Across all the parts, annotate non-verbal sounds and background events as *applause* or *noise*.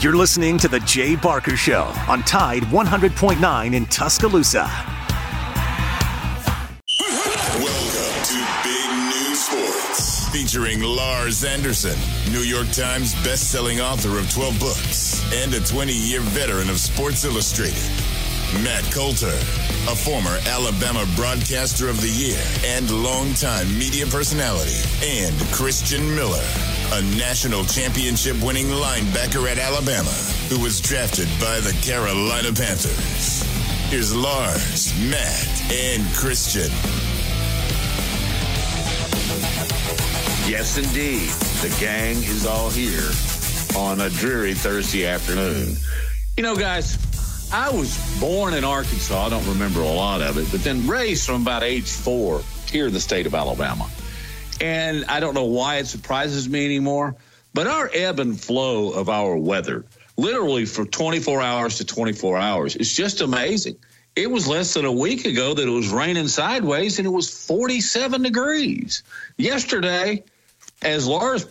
You're listening to The Jay Barker Show on Tide 100.9 in Tuscaloosa. Welcome to Big Noon Sports, featuring Lars Anderson, New York Times best-selling author of 12 books and a 20-year veteran of Sports Illustrated. Matt Coulter, a former Alabama Broadcaster of the Year and longtime media personality, and Christian Miller, a national championship winning linebacker at Alabama who was drafted by the Carolina Panthers. Here's Lars, Matt, and Christian. Yes, indeed. The gang is all here on a dreary Thursday afternoon. You know, guys, I was born in Arkansas. I don't remember a lot of it, but then raised from about age four here in the state of Alabama. And I don't know why it surprises me anymore, but our ebb and flow of our weather, literally from 24 hours to 24 hours, is just amazing. It was less than a week ago that it was raining sideways and it was 47 degrees. Yesterday, as Lars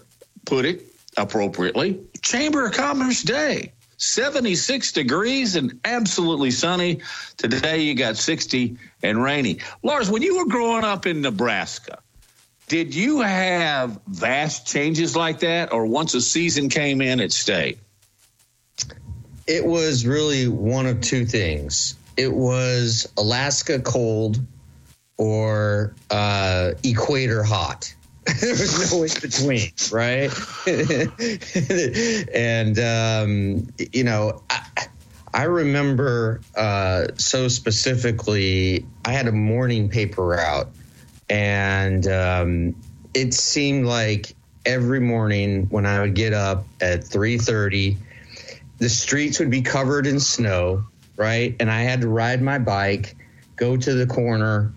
put it appropriately, Chamber of Commerce Day. 76 degrees and absolutely sunny. Today you got 60 and rainy. Lars, when you were growing up in Nebraska, did you have vast changes like that, or once a season came in, it stayed? It was really one of two things. It was Alaska cold or uh, equator hot. *laughs* there was no in between, right? *laughs* and um, you know, I, I remember uh, so specifically. I had a morning paper out, and um, it seemed like every morning when I would get up at three thirty, the streets would be covered in snow, right? And I had to ride my bike, go to the corner,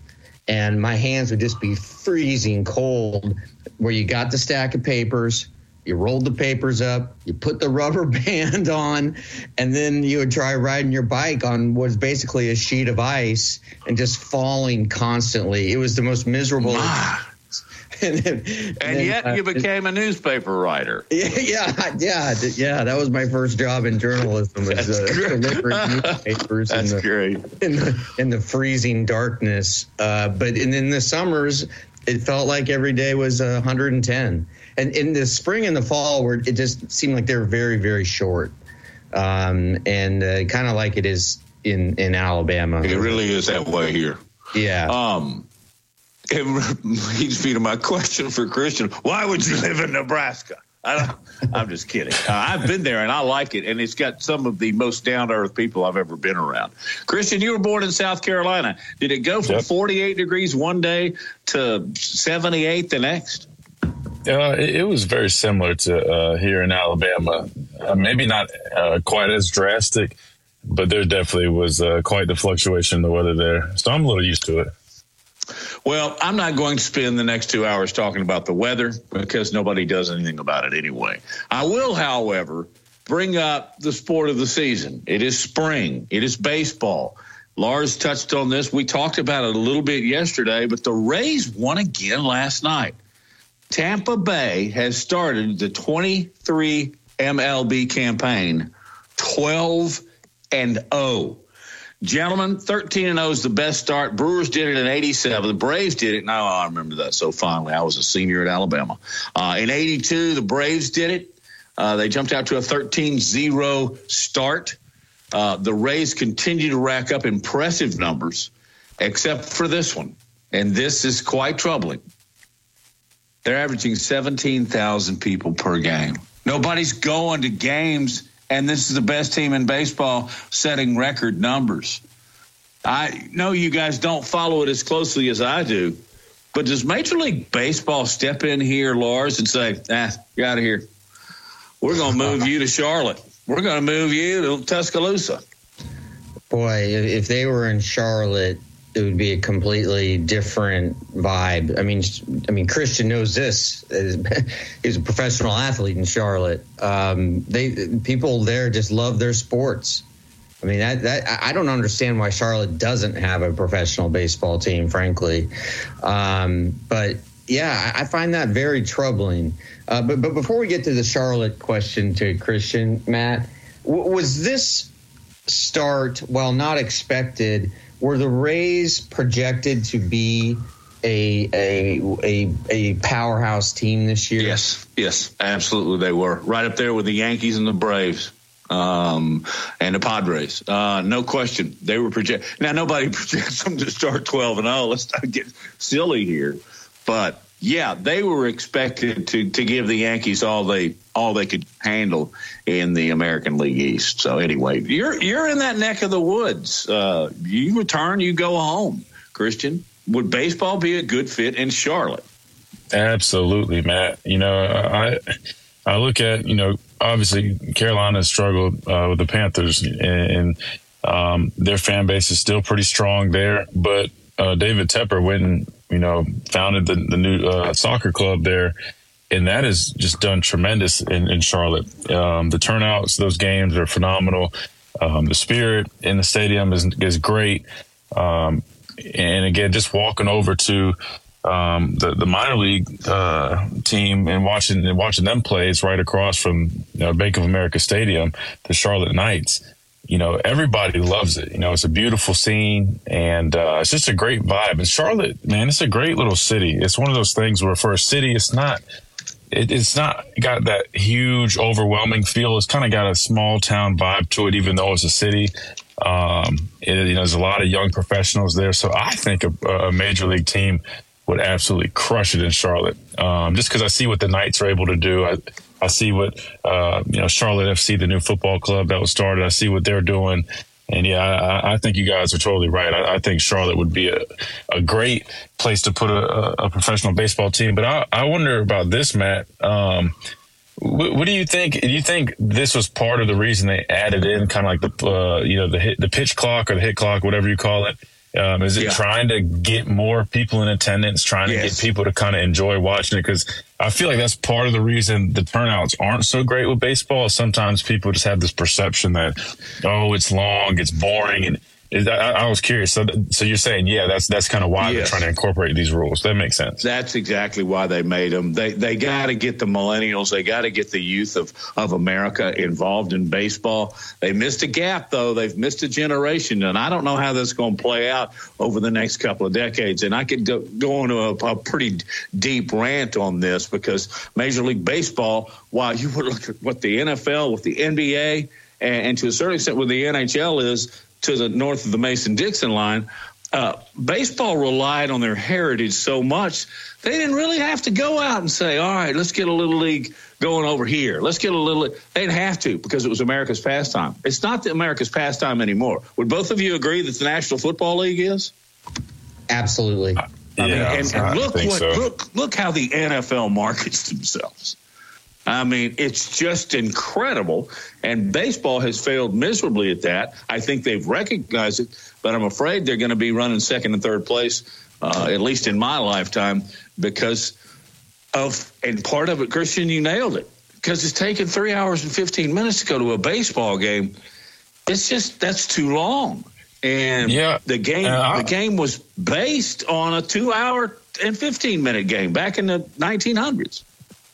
and my hands would just be freezing cold where you got the stack of papers you rolled the papers up you put the rubber *laughs* band on and then you would try riding your bike on what was basically a sheet of ice and just falling constantly it was the most miserable *laughs* and, then, and, and yet uh, you became a newspaper writer. *laughs* Yeah, yeah, yeah, yeah. That was my first job in journalism. Was, uh, delivering newspapers That's in the, great. In the, in the freezing darkness. Uh, but in, in the summers, it felt like every day was 110. And in the spring and the fall, where it just seemed like they were very, very short, um, and uh, kind of like it is in in Alabama. It really is that way here. Yeah. Um, it *laughs* leads me to my question for Christian: Why would you live in Nebraska? I am just kidding. Uh, I've been there and I like it, and it's got some of the most down to earth people I've ever been around. Christian, you were born in South Carolina. Did it go from yep. 48 degrees one day to 78 the next? Uh, it, it, was very similar to uh, here in Alabama. Uh, maybe not uh, quite as drastic, but there definitely was uh, quite the fluctuation in the weather there. So I'm a little used to it. Well, I'm not going to spend the next two hours talking about the weather because nobody does anything about it anyway. I will, however, bring up the sport of the season. It is spring, it is baseball. Lars touched on this. We talked about it a little bit yesterday, but the Rays won again last night. Tampa Bay has started the 23 MLB campaign 12 and 0. Gentlemen, 13 and 0 is the best start. Brewers did it in 87. The Braves did it. Now I remember that so fondly. I was a senior at Alabama. Uh, in 82, the Braves did it. Uh, they jumped out to a 13 0 start. Uh, the Rays continue to rack up impressive numbers, except for this one. And this is quite troubling. They're averaging 17,000 people per game. Nobody's going to games and this is the best team in baseball setting record numbers. I know you guys don't follow it as closely as I do, but does Major League Baseball step in here, Lars, and say, ah, you're out of here? We're going to move you to Charlotte. We're going to move you to Tuscaloosa. Boy, if they were in Charlotte, it would be a completely different vibe. I mean, I mean, Christian knows this. *laughs* He's a professional athlete in Charlotte. Um, they people there just love their sports. I mean, that, that, I don't understand why Charlotte doesn't have a professional baseball team, frankly. Um, but yeah, I find that very troubling. Uh, but but before we get to the Charlotte question to Christian, Matt, w- was this start, while not expected, were the Rays projected to be a a a, a powerhouse team this year? Yes, yes, absolutely they were right up there with the Yankees and the Braves. Um, and the Padres, uh, no question, they were project. Now nobody *laughs* projects them to start twelve and zero. Let's not get silly here, but yeah, they were expected to to give the Yankees all they all they could handle in the American League East. So anyway, you're you're in that neck of the woods. Uh, you return, you go home. Christian, would baseball be a good fit in Charlotte? Absolutely, Matt. You know, I I look at you know obviously Carolina struggled uh, with the Panthers, and um, their fan base is still pretty strong there. But uh, David Tepper went and you know founded the, the new uh, soccer club there, and that has just done tremendous in, in Charlotte. Um, the turnouts, those games are phenomenal. Um, the spirit in the stadium is is great. Um, and again, just walking over to um, the the minor league uh, team and watching and watching them play. It's right across from you know, Bank of America Stadium, the Charlotte Knights. You know, everybody loves it. You know, it's a beautiful scene and uh, it's just a great vibe. And Charlotte, man, it's a great little city. It's one of those things where for a city, it's not. It, it's not got that huge, overwhelming feel. It's kind of got a small town vibe to it, even though it's a city. Um, it, you know, there's a lot of young professionals there, so I think a, a major league team would absolutely crush it in Charlotte. Um, just because I see what the Knights are able to do. I, I see what, uh, you know, Charlotte FC, the new football club that was started. I see what they're doing. And yeah, I, I think you guys are totally right. I, I, think Charlotte would be a, a great place to put a, a professional baseball team. But I, I wonder about this, Matt. Um, what, what, do you think? Do you think this was part of the reason they added in kind of like the, uh, you know, the hit, the pitch clock or the hit clock, whatever you call it? Um, is it yeah. trying to get more people in attendance, trying yes. to get people to kind of enjoy watching it? Because I feel like that's part of the reason the turnouts aren't so great with baseball. Sometimes people just have this perception that, oh, it's long, it's boring, and I, I, was curious. So, so you're saying, yeah, that's that's kind of why yes. they're trying to incorporate these rules. That makes sense. That's exactly why they made them. They they got to get the millennials. They got to get the youth of of America involved in baseball. They missed a gap though. They've missed a generation, and I don't know how that's going to play out over the next couple of decades. And I could go, go into a, a pretty deep rant on this because Major League Baseball, while you would look at what the NFL, with the NBA, and, and to a certain extent, what the NHL is to the north of the Mason Dixon line, uh, baseball relied on their heritage so much they didn't really have to go out and say, "All right, let's get a little league going over here. Let's get a little." They didn't have to because it was America's pastime. It's not the America's pastime anymore. Would both of you agree that the National Football League is? Absolutely. I yeah, mean, and, and look what so. look look how the NFL markets themselves. I mean, it's just incredible. And baseball has failed miserably at that. I think they've recognized it, but I'm afraid they're going to be running second and third place, uh, at least in my lifetime, because of, and part of it, Christian, you nailed it, because it's taken three hours and 15 minutes to go to a baseball game. It's just, that's too long. And yeah, the game, uh, the game was based on a two hour and 15 minute game back in the 1900s.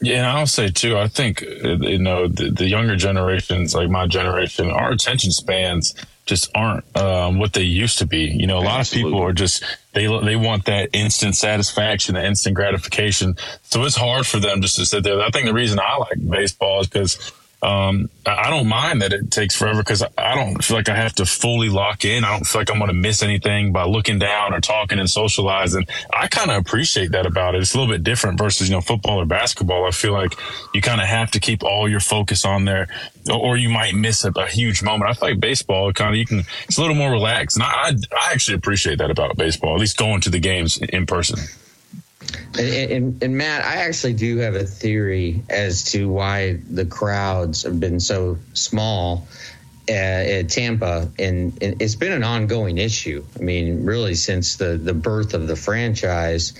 Yeah, and I'll say too. I think uh, you know the, the younger generations, like my generation, our attention spans just aren't um, what they used to be. You know, a lot Absolutely. of people are just they they want that instant satisfaction, that instant gratification. So it's hard for them just to sit there. I think the reason I like baseball is because um, I don't mind that it takes forever because I don't feel like I have to fully lock in. I don't feel like I'm going to miss anything by looking down or talking and socializing. I kind of appreciate that about it. It's a little bit different versus, you know, football or basketball. I feel like you kind of have to keep all your focus on there or you might miss a, a huge moment. I feel like baseball kind of, you can, it's a little more relaxed. And I, I actually appreciate that about baseball, at least going to the games in person. And, and, and, Matt, I actually do have a theory as to why the crowds have been so small uh, at Tampa, and, and, it's been an ongoing issue. I mean, really since the the birth of the franchise.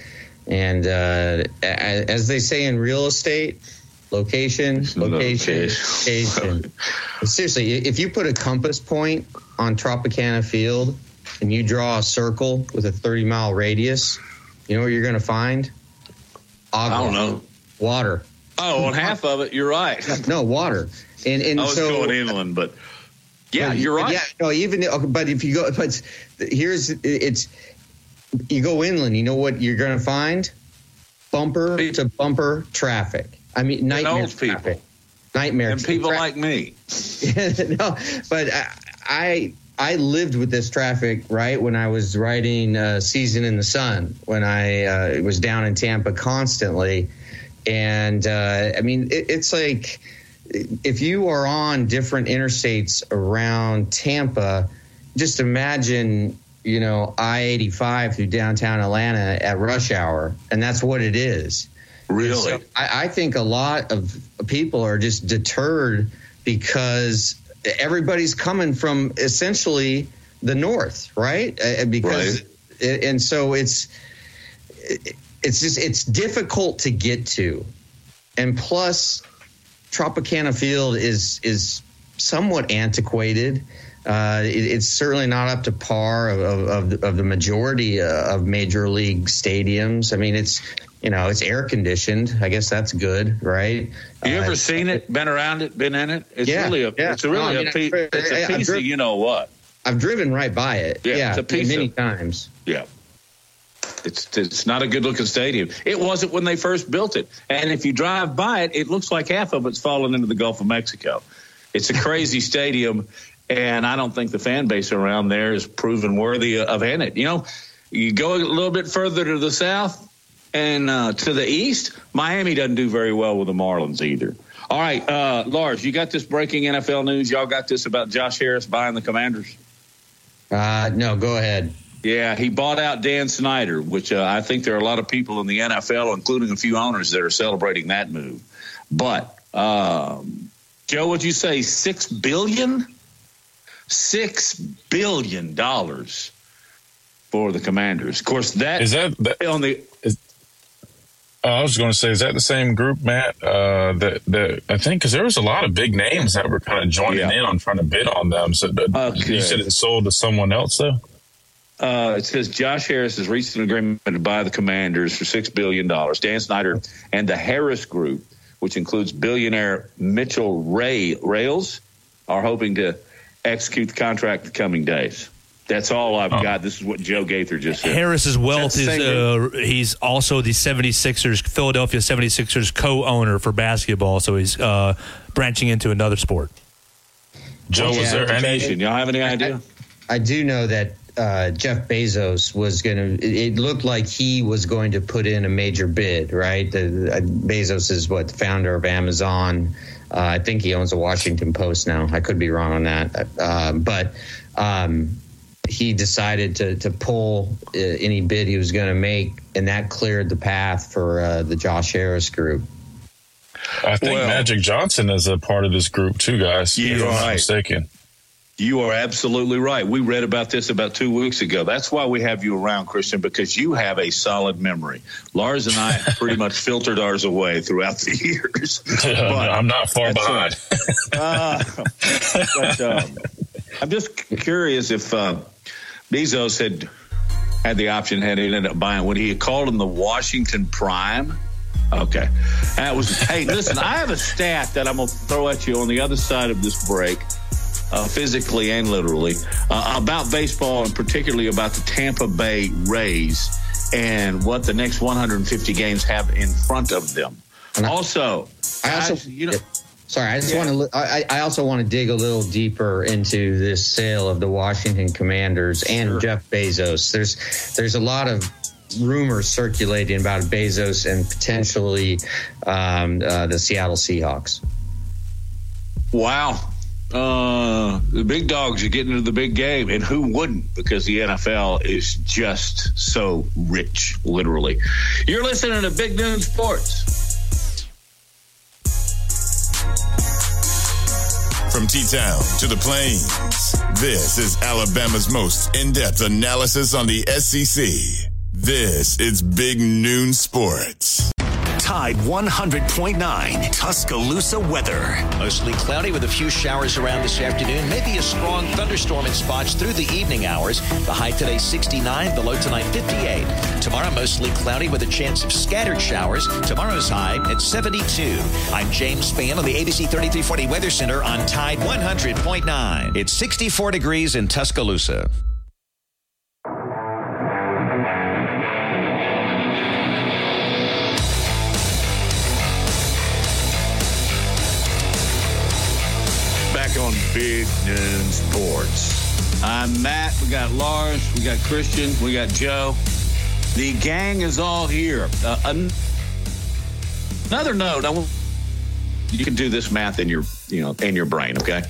And uh, as they say in real estate, location, location, location. *laughs* Seriously, if you put a compass point on Tropicana Field and you draw a circle with a 30 mile radius, you know what you're going to find? Agua. I don't know. Water. Oh, on half of it, you're right. *laughs* No, water. And and I was so going inland, but yeah, but- you're right. Yeah, no, even but if you go, but here's it's you go inland. You know what you're going to find? Bumper to bumper traffic. I mean, nightmare old people. Nightmare. and people tra- like me. *laughs* no, but I, I I lived with this traffic right when I was writing uh, "Season in the Sun" when I uh, was down in Tampa constantly, and uh, I mean it, it's like if you are on different interstates around Tampa, just imagine you know I eighty five through downtown Atlanta at rush hour, and that's what it is. Really? So I, I think a lot of people are just deterred because everybody's coming from essentially the north, right? Uh, Because and so it's it's just it's difficult to get to, and plus Tropicana Field is is somewhat antiquated. Uh, it, it's certainly not up to par of, of, of, the, of the majority uh, of major league stadiums. I mean, it's you know it's air conditioned. I guess that's good, right? You Uh, ever seen it? Been around it? Been in it? It's Yeah, really a. yeah. It's a really I mean, a piece. I- It's a piece of you know what? I've driven right by it. Yeah, Yeah, it's a piece many of- times. Yeah. It's it's not a good looking stadium. It wasn't when they first built it. And if you drive by it, it looks like half of it's fallen into the Gulf of Mexico. It's a crazy *laughs* stadium, and I don't think the fan base around there is proven worthy of in it. You know, you go a little bit further to the south and uh, to the east, Miami doesn't do very well with the Marlins either. All right, uh, Lars, you got this breaking NFL news. Y'all got this about Josh Harris buying the Commanders. Uh, no, go ahead. Yeah, he bought out Dan Snyder, which uh, I think there are a lot of people in the NFL, including a few owners, that are celebrating that move. But um, Joe, would you say six billion? Six billion dollars for the Commanders. Of course, that Is that, that on the uh, I was going to say, is that the same group, Matt? Uh, that that I think because there was a lot of big names that were kind of joining Yeah. in on trying to bid on them. So but Okay. you said it sold to someone else, though. Uh, it says Josh Harris has reached an agreement to buy the Commanders for six billion dollars. Dan Snyder and the Harris Group, which includes billionaire Mitchell Rales, are hoping to execute the contract the coming days. That's all I've got. This is what Joe Gaither just said. Harris's wealth is, is uh, he's also the 76ers Philadelphia 76ers co-owner for basketball so he's uh, branching into another sport. Joe, was Yeah, there any? Education. Y'all have any idea? I do know that uh, Jeff Bezos was going to. It looked like he was going to put in a major bid, right? The, uh, Bezos is what the founder of Amazon. Uh, I think he owns the Washington Post now. I could be wrong on that, uh, but um, he decided to to pull uh, any bid he was going to make, and that cleared the path for uh, the Josh Harris group. I think Well- Magic Johnson is a part of this group too, guys. Yeah, if I'm right. mistaken. You are absolutely right. We read about this about two weeks ago. That's why we have you around, Christian, because you have a solid memory. Lars and I pretty much *laughs* filtered ours away throughout the years. *laughs* But- I'm not far behind. Uh, *laughs* but, um, I'm just curious if uh, Bezos had had the option, had he ended up buying, would he have called him the Washington Prime? Okay. That was, hey, listen, I have a stat that I'm going to throw at you on the other side of this break, uh, physically and literally, uh, about baseball and particularly about the Tampa Bay Rays and what the next 150 games have in front of them. And Also, I also, guys, you know, sorry, I just Yeah. want to. I, I also want to dig a little deeper into this sale of the Washington Commanders and Jeff Bezos. There's there's a lot of rumors circulating about Bezos and potentially um, uh, the Seattle Seahawks. Wow. Uh, the big dogs are getting into the big game, and who wouldn't? Because the NFL is just so rich, literally. You're listening to Big Noon Sports. From T Town to the Plains, this is Alabama's most in depth analysis on the SEC. This is Big Noon Sports. Tide 100.9 Tuscaloosa weather. Mostly cloudy with a few showers around this afternoon. Maybe a strong thunderstorm in spots through the evening hours. The high today 69, the low tonight 58. Tomorrow mostly cloudy with a chance of scattered showers. Tomorrow's high at 72. I'm James Spann on the ABC 3340 Weather Center on Tide 100.9. It's 64 degrees in Tuscaloosa. Big Noon Sports. I'm Matt. We got Lars. We got Christian. We got Joe. The gang is all here. Uh, an- another note. I will, you can do this math in your, you know, in your brain. Okay.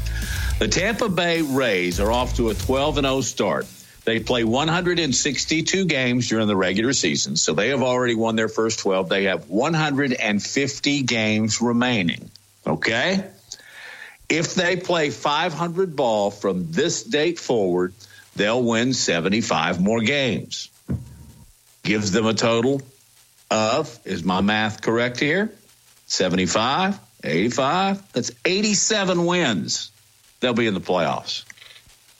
The Tampa Bay Rays are off to a 12 and 0 start. They play 162 games during the regular season, so they have already won their first 12. They have 150 games remaining. Okay. If they play 500 ball from this date forward, they'll win 75 more games. Gives them a total of, is my math correct here? 75, 85. That's 87 wins. They'll be in the playoffs.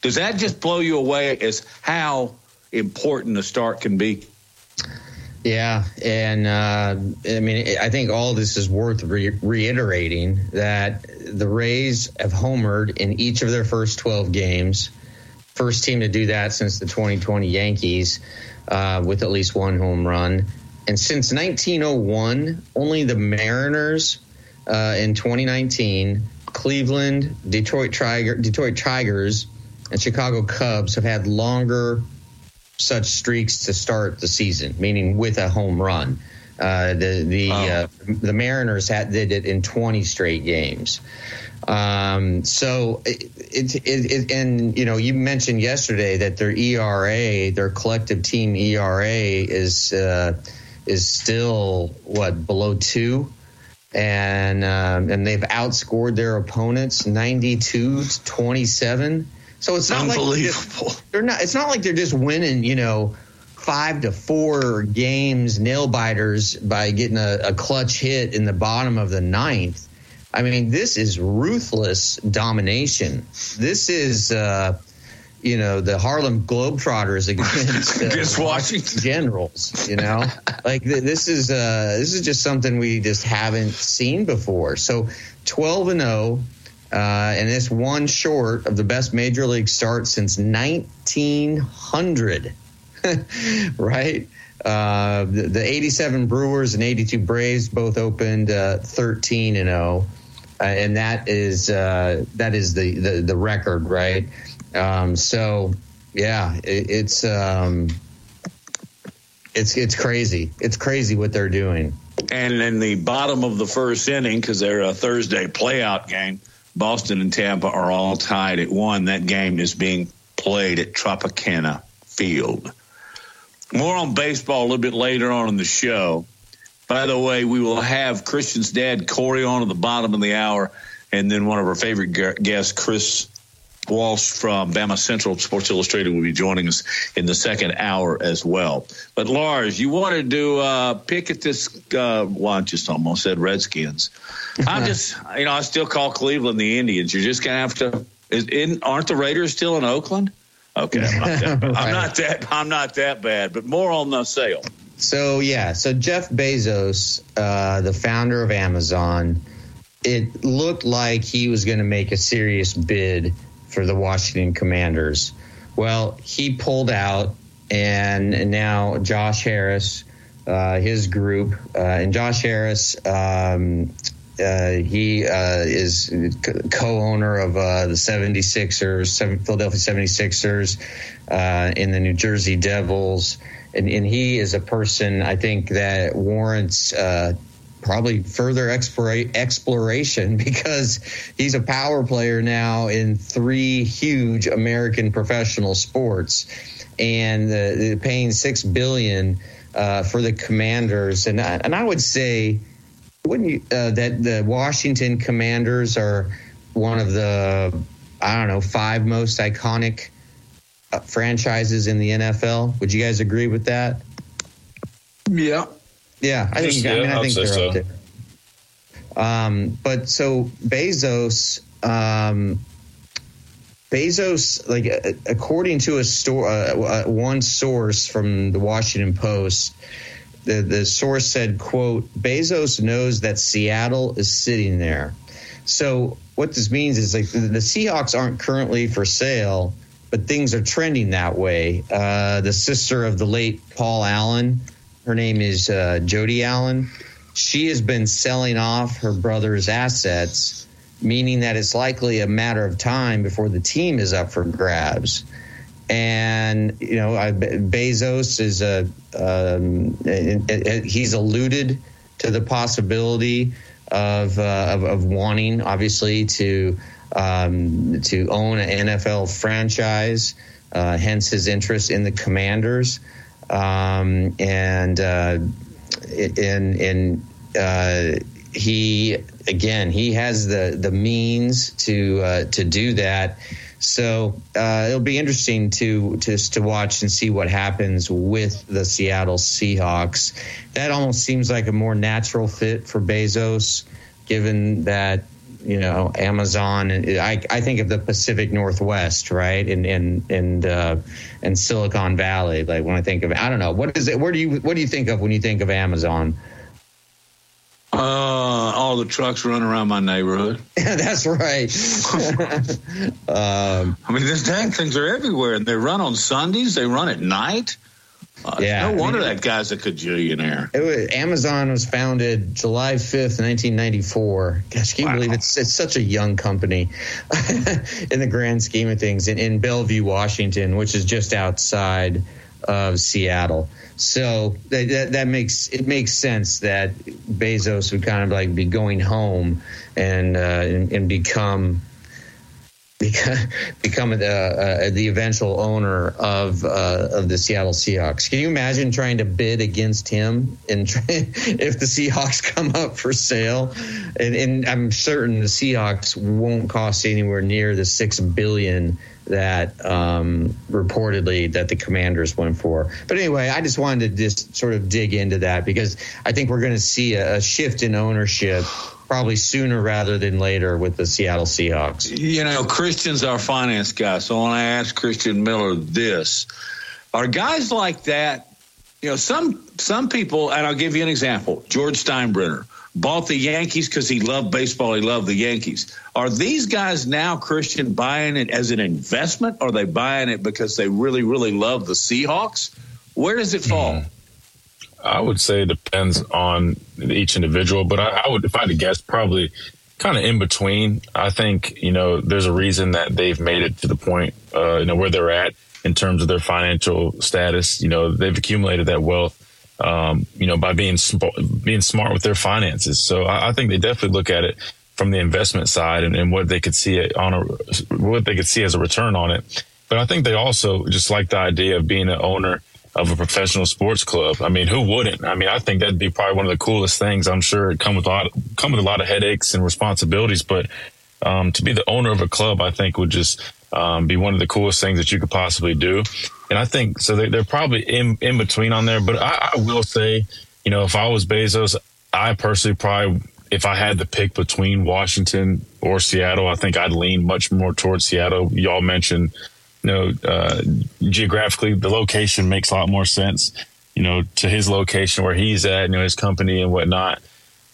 Does that just blow you away as how important a start can be? Yeah, and uh, I mean, I think all this is worth re- reiterating that the Rays have homered in each of their first 12 games. First team to do that since the 2020 Yankees, uh, with at least one home run. And since 1901, only the Mariners uh, in 2019, Cleveland, Detroit, Tiger, Detroit Tigers, and Chicago Cubs have had longer such streaks to start the season, meaning with a home run. Uh, the the Oh. uh, the Mariners had did it in 20 straight games. Um, so it, it, it, it and you know you mentioned yesterday that their ERA, their collective team ERA is uh, is still what below two, and um, and they've outscored their opponents 92 to 27. So it's not like they're not. It's not like they're just winning. You know, five to four games, nail biters by getting a, a clutch hit in the bottom of the ninth. I mean, this is ruthless domination. This is, uh, you know, the Harlem Globetrotters against, *laughs* uh, Against Washington. Generals. You know, *laughs* like th- this is uh, this is just something we just haven't seen before. So, twelve and zero. Uh, and it's one short of the best major league start since 1900, *laughs* right? Uh, the, the 87 Brewers and 82 Braves both opened uh, 13 and 0, uh, and that is uh, that is the, the the record, right? Um, so yeah, it, it's um, it's it's crazy. It's crazy what they're doing. And in the bottom of the first inning, because they're a Thursday playout game, Boston and Tampa are all tied at one. That game is being played at Tropicana Field. More on baseball a little bit later on in the show. By the way, we will have Christian's dad, Corey, on at the bottom of the hour, and then one of our favorite guests, Chris Walsh from Bama Central Sports Illustrated will be joining us in the second hour as well. But Lars, you wanted to uh, pick at this. Uh, well, I just almost said Redskins. *laughs* I'm just, you know, I still call Cleveland the Indians. You're just gonna have to. Is, in, aren't the Raiders still in Oakland? Okay, I'm not, that, *laughs* I'm not that. I'm not that bad. But more on the sale. So yeah, so Jeff Bezos, uh, the founder of Amazon, it looked like he was going to make a serious bid for the Washington Commanders. Well, he pulled out, and now Josh Harris, uh, his group, uh, and Josh Harris, um, uh, he uh, is co-owner of uh, the 76ers, Philadelphia 76ers, uh, in the New Jersey Devils. And, and he is a person I think that warrants uh, probably further exploration *laughs* because he's a power player now in three huge American professional sports, and uh, paying six billion uh, for the Commanders. And I, and I would say, wouldn't you uh, that the Washington Commanders are one of the I don't know five most iconic uh, franchises in the NFL? Would you guys agree with that? Yeah. Yeah, I think. Yeah, I mean, I think they're so. up there. Um, but so Bezos, um, Bezos, like uh, according to a store, uh, uh, one source from the Washington Post, the the source said, "quote Bezos knows that Seattle is sitting there." So what this means is like the, the Seahawks aren't currently for sale, but things are trending that way. Uh, the sister of the late Paul Allen, her name is uh, Jody Allen. She has been selling off her brother's assets, meaning that it's likely a matter of time before the team is up for grabs. And you know, I, Bezos is a um, he's alluded to the possibility of, uh, of of wanting, obviously, to um, to own an NFL franchise. Uh, hence his interest in the Commanders, um, and uh, in uh, he again he has the the means to uh, to do that. So uh, it'll be interesting to just to watch and see what happens with the Seattle Seahawks. That almost seems like a more natural fit for Bezos, given that you know Amazon. I, I think of the Pacific Northwest, right, and and and uh, and Silicon Valley. Like when I think of, I don't know, what is it? Where do you what do you think of when you think of Amazon? Uh, all the trucks run around my neighborhood. *laughs* That's right. *laughs* *laughs* um, I mean, these dang things are everywhere, and they run on Sundays. They run at night. Uh, Yeah, no I wonder mean- that guy's a cajillionaire. it was, Amazon was founded July fifth, nineteen ninety four. Gosh, can you Wow. believe it's it's such a young company *laughs* in the grand scheme of things in, in Bellevue, Washington, which is just outside of Seattle. So that, that, that makes it makes sense that Bezos would kind of like be going home and uh, and, and become become, the uh, the eventual owner of uh, of the Seattle Seahawks. Can you imagine trying to bid against him *laughs* if the Seahawks come up for sale? And, and I'm certain the Seahawks won't cost anywhere near the six billion that um, reportedly that the Commanders went for. But anyway, I just wanted to just sort of dig into that because I think we're going to see a, a shift in ownership. Probably sooner rather than later with the Seattle Seahawks. You know, Christian's our finance guy, so when I asked Christian Miller this, are guys like that? You know, some some people, and I'll give you an example. George Steinbrenner bought the Yankees because he loved baseball. He loved the Yankees. Are these guys now Christian buying it as an investment? Or are they buying it because they really, really love the Seahawks? Where does it fall? Hmm. I would say it depends on each individual, but I, I would, if I had to guess, probably kind of in between. I think, you know, there's a reason that they've made it to the point, uh, you know, where they're at in terms of their financial status. You know, they've accumulated that wealth, um, you know, by being, being smart with their finances. So I, I think they definitely look at it from the investment side and, and what they could see it on a, what they could see as a return on it. But I think they also just like the idea of being an owner of a professional sports club. I mean, who wouldn't? I mean, I think that'd be probably one of the coolest things. I'm sure it come with a lot, come with a lot of headaches and responsibilities, but um, to be the owner of a club, I think would just um, be one of the coolest things that you could possibly do. And I think so. They, they're probably in in between on there. But I, I will say, you know, if I was Bezos, I personally probably, if I had to pick between Washington or Seattle, I think I'd lean much more towards Seattle. Y'all mentioned you know, uh, geographically, the location makes a lot more sense, you know, to his location where he's at, you know, his company and whatnot.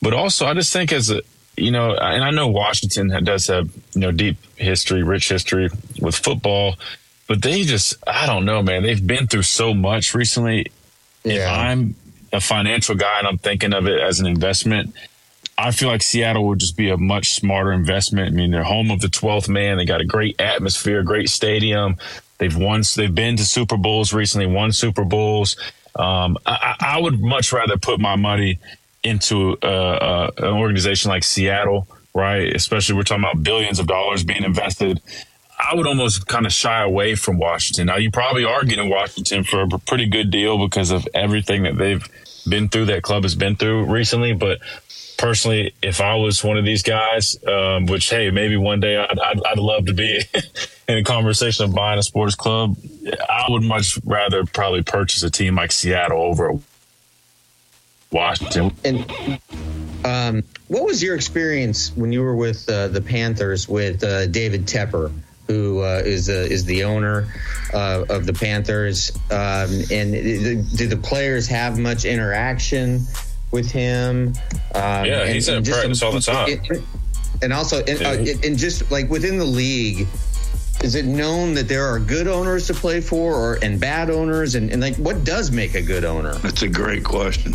But also, I just think as a, you know, and I know Washington does have, you know, deep history, rich history with football, but they just, I don't know, man, they've been through so much recently. If I'm a financial guy and I'm thinking of it as an investment, I feel like Seattle would just be a much smarter investment. I mean, they're home of the 12th man. They got a great atmosphere, great stadium. They've won, they've been to Super Bowls recently, won Super Bowls. Um, I, I would much rather put my money into uh, uh, an organization like Seattle, right? Especially we're talking about billions of dollars being invested. I would almost kind of shy away from Washington. Now, you probably are getting Washington for a pretty good deal because of everything that they've been through, that club has been through recently. But personally, if I was one of these guys, um, which hey, maybe one day I'd, I'd, I'd love to be *laughs* in a conversation of buying a sports club, I would much rather probably purchase a team like Seattle over Washington. And um, what was your experience when you were with uh, the Panthers with uh, David Tepper, who uh, is is the owner uh, of the Panthers? Um, and do the players have much interaction with him? Um, yeah, he's in practice all the time. And also, and, uh, and just like within the league, is it known that there are good owners to play for or and bad owners and, and like what does make a good owner that's a great question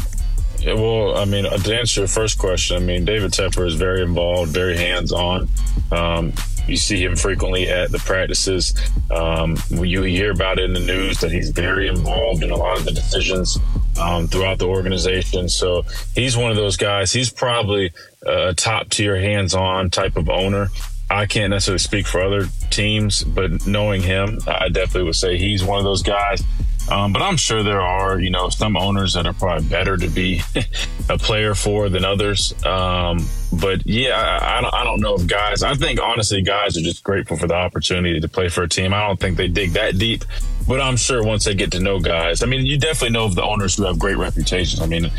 yeah, well, I mean, to answer your first question, I mean, David Tepper is very involved, very hands on. Um, you see him frequently at the practices. Um, you hear about it in the news that he's very involved in a lot of the decisions um, throughout the organization. So he's one of those guys. He's probably a top tier hands on type of owner. I can't necessarily speak for other teams, but knowing him, I definitely would say he's one of those guys. Um, but I'm sure there are, you know, some owners that are probably better to be *laughs* a player for than others. Um, but yeah, I, I, don't, I don't know if guys, I think honestly, guys are just grateful for the opportunity to play for a team. I don't think they dig that deep, but I'm sure once they get to know guys, I mean, you definitely know of the owners who have great reputations. I mean,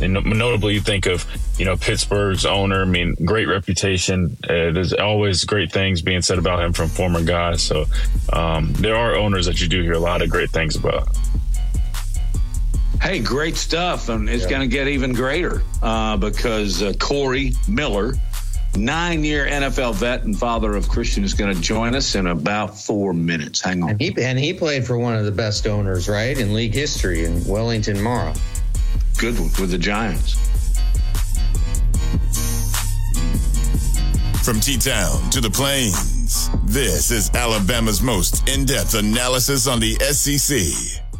and notably, you think of you know Pittsburgh's owner. I mean, great reputation. Uh, there's always great things being said about him from former guys. So um, there are owners that you do hear a lot of great things about. Hey, great stuff, and it's yeah. going to get even greater uh, because uh, Corey Miller, nine-year NFL vet and father of Christian, is going to join us in about four minutes. Hang on. And he, and he played for one of the best owners, right, in league history in Wellington Mara good with the Giants. From T Town to the Plains, this is Alabama's most in depth analysis on the SEC.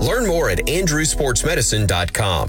Learn more at andrewsportsmedicine.com.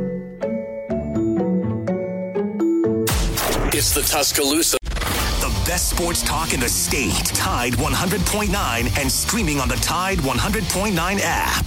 It's the Tuscaloosa. The best sports talk in the state. Tide 100.9 and streaming on the Tide 100.9 app.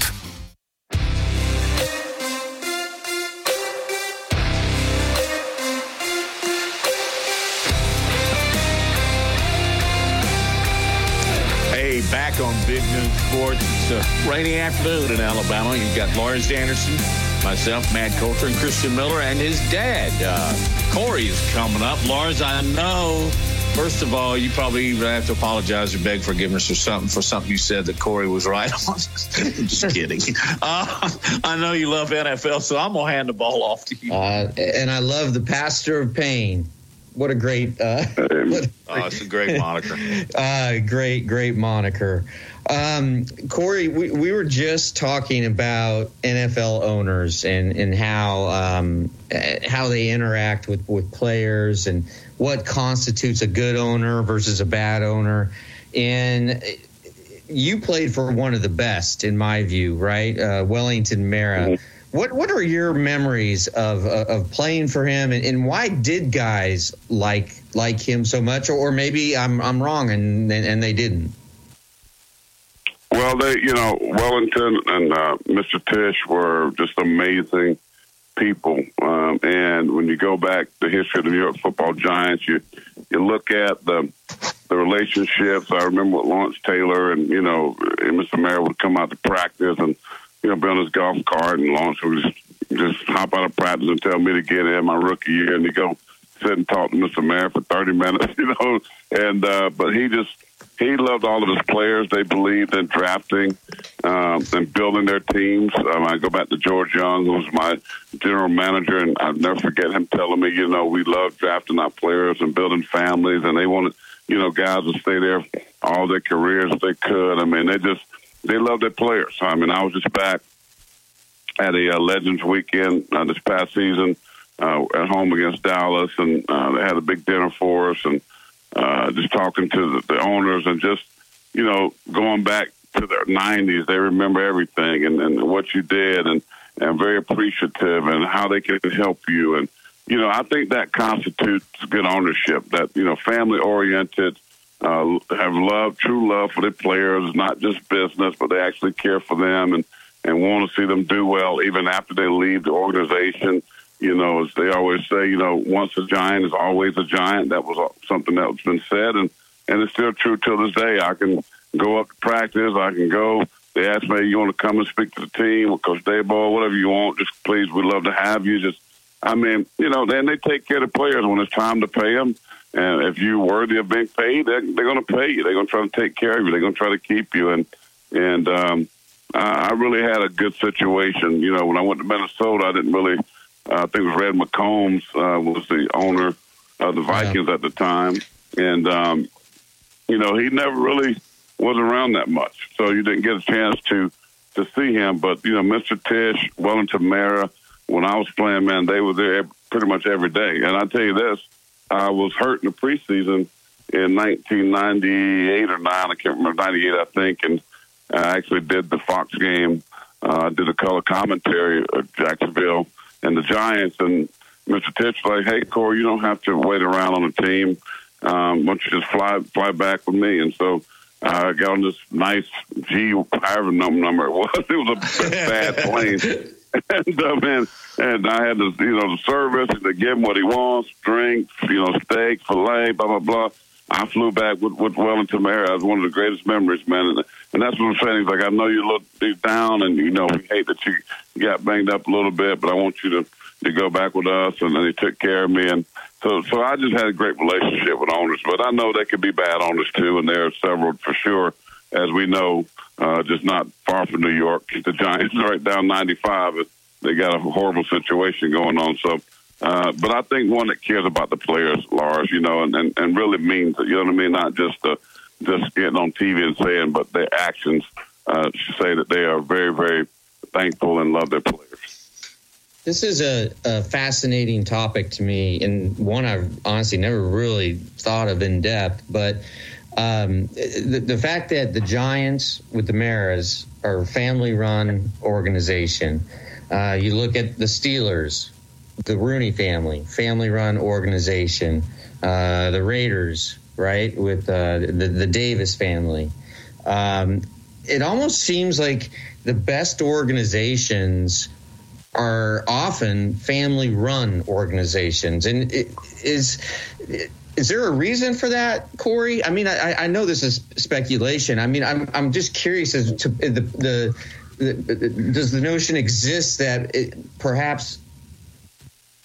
Hey, back on Big Noon Sports. It's a rainy afternoon in Alabama. You've got Lawrence Anderson, myself, Matt Coulter, and Christian Miller, and his dad. Uh, Corey is coming up. Lars, I know. First of all, you probably have to apologize or beg forgiveness or something for something you said that Corey was right *laughs* on. Just kidding. Uh, I know you love NFL, so I'm gonna hand the ball off to you. Uh, and I love the pastor of pain. What a great! Uh, what a oh, it's a great moniker. *laughs* uh, great, great moniker. Um, Corey, we, we were just talking about NFL owners and and how um, how they interact with with players and what constitutes a good owner versus a bad owner. And you played for one of the best, in my view, right? Uh, Wellington Mara. Mm-hmm. What what are your memories of of playing for him, and, and why did guys like like him so much, or, or maybe I'm I'm wrong and and they didn't? Well, they, you know, Wellington and uh, Mr. Tisch were just amazing people. Um, and when you go back the history of the New York Football Giants, you you look at the the relationships. I remember with Lawrence Taylor and you know, and Mr. Mara would come out to practice and you know be on his golf cart, and Lawrence would just just hop out of practice and tell me to get in my rookie year, and he go sit and talk to Mr. Mara for thirty minutes, *laughs* you know. And uh, but he just he loved all of his players. They believed in drafting um, and building their teams. Um, I go back to George Young, who was my general manager, and I'll never forget him telling me, you know, we love drafting our players and building families, and they wanted, you know, guys to stay there all their careers if they could. I mean, they just they love their players. I mean, I was just back at a uh, Legends weekend uh, this past season uh, at home against Dallas, and uh, they had a big dinner for us, and uh, just talking to the, the owners and just you know going back to their 90s, they remember everything and, and what you did, and and very appreciative and how they can help you, and you know I think that constitutes good ownership. That you know family oriented. Uh, have love, true love for their players, not just business, but they actually care for them and, and want to see them do well even after they leave the organization you know, as they always say, you know, once a giant is always a giant. That was something that has been said, and and it's still true till this day. I can go up to practice. I can go. They ask me, you want to come and speak to the team or Coach Daboll, whatever you want. Just please, we'd love to have you. Just, I mean, you know, then they take care of the players when it's time to pay them. And if you're worthy of being paid, they're, they're going to pay you. They're going to try to take care of you. They're going to try to keep you. And and um, I really had a good situation. You know, when I went to Minnesota, I didn't really I think it was Red McCombs uh, was the owner of the Vikings yeah. at the time, and um, you know he never really was around that much, so you didn't get a chance to to see him. But you know, Mr. Tisch, Wellington Mara, when I was playing, man, they were there pretty much every day. And I tell you this, I was hurt in the preseason in 1998 or nine. I can't remember 98, I think, and I actually did the Fox game. Uh, did a color commentary at Jacksonville and the Giants. And Mr. Tisch like, hey, Corey, you don't have to wait around on the team. Um, why don't you just fly fly back with me? And so I uh, got on this nice G, however number it was. *laughs* It was a bad *laughs* plane. and uh, man, and I had the you know the service to give him what he wants, drinks, you know, steak, fillet, blah blah blah. I flew back with, with Wellington Mara. It was one of the greatest memories, man. And, and that's what I'm saying. He's like, I know you look down, and you know we hate that you got banged up a little bit, but I want you to to go back with us. And then he took care of me, and so so I just had a great relationship with owners. But I know they could be bad owners too, and there are several for sure, as we know, uh, just not far from New York. The Giants right down 95. They got a horrible situation going on, so uh, but I think one that cares about the players, Lars, you know, and, and, and really means it. You know what I mean? Not just uh, just getting on TV and saying, but their actions uh, say that they are very, very thankful and love their players. This is a, a, fascinating topic to me, and one I've honestly never really thought of in depth. But um, the, the, fact that the Giants with the Maras are a family-run organization. Uh, you look at the Steelers the Rooney family, family run organization, uh, the Raiders, right, with uh, the, the Davis family. Um, it almost seems like the best organizations are often family run organizations. And it is. Is there a reason for that, Corey? I mean, I, I know this is speculation. I mean, I'm I'm just curious as to the, the, the does the notion exist that it, perhaps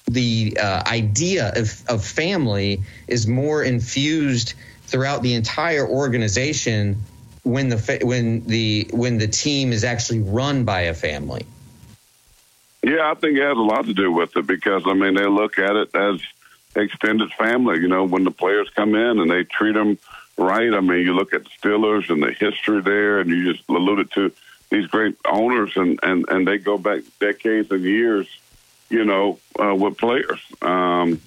the uh, idea of, of family is more infused throughout the entire organization when the when the when the team is actually run by a family. Yeah, I think it has a lot to do with it because I mean they look at it as extended family. You know, when the players come in and they treat them right. I mean, you look at the Steelers and the history there, and you just alluded to these great owners, and and and they go back decades and years you know, uh, with players. Um,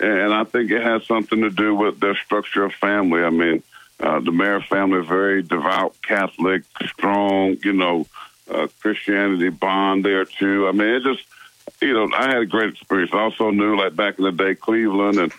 and I think it has something to do with their structure of family. I mean, uh, the Mara family, very devout Catholic, strong, you know, uh, Christianity bond there too. I mean, it just, you know, I had a great experience. I also knew, like back in the day, Cleveland and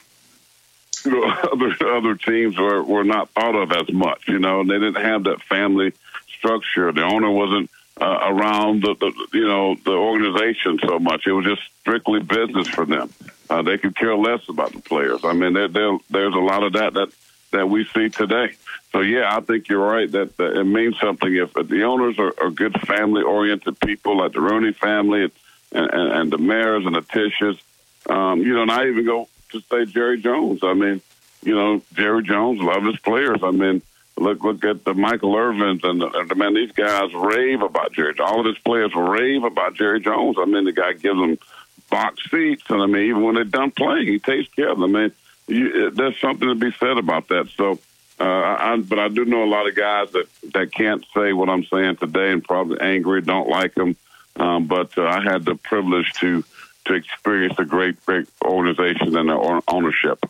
you know, *laughs* other other teams were were not thought of as much. You know, and they didn't have that family structure. The owner wasn't uh, around the, the you know the organization so much. It was just strictly business for them. Uh, they could care less about the players. I mean, they're, they're, there's a lot of that that that we see today. So yeah, I think you're right that, that it means something if the owners are, are good family oriented people like the Rooney family and, and, and the Maras and the Tisches. Um, you know, and I even go to say Jerry Jones. I mean, you know, Jerry Jones love his players. I mean, look look at the Michael Irvins and, the, and man, these guys rave about Jerry. All of his players rave about Jerry Jones. I mean, the guy gives them box seats, and I mean, even when they're done playing, he takes care of them. I mean, you, there's something to be said about that. So. Uh, I, but I do know a lot of guys that, that can't say what I'm saying today and probably angry, don't like them. Um, but uh, I had the privilege to to experience a great, great organization and their ownership.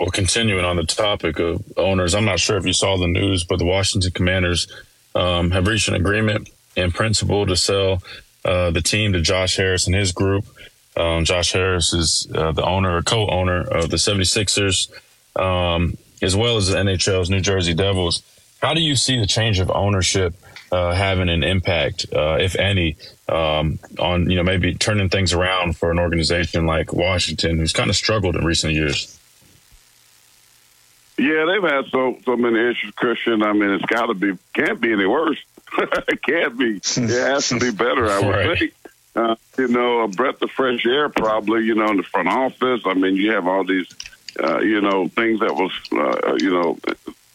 Well, continuing on the topic of owners, I'm not sure if you saw the news, but the Washington Commanders um, have reached an agreement in principle to sell uh, the team to Josh Harris and his group. Um, Josh Harris is uh, the owner or co-owner of the 76ers, um, as well as the NHL's New Jersey Devils. How do you see the change of ownership uh, having an impact, uh, if any, um, on you know maybe turning things around for an organization like Washington, who's kind of struggled in recent years. Yeah, they've had so so many issues, Christian. I mean, it's got to be can't be any worse. *laughs* it can't be. It has to be better. I would right. think. Uh, you know, a breath of fresh air, probably. You know, in the front office. I mean, you have all these, uh, you know, things that was, uh, you know,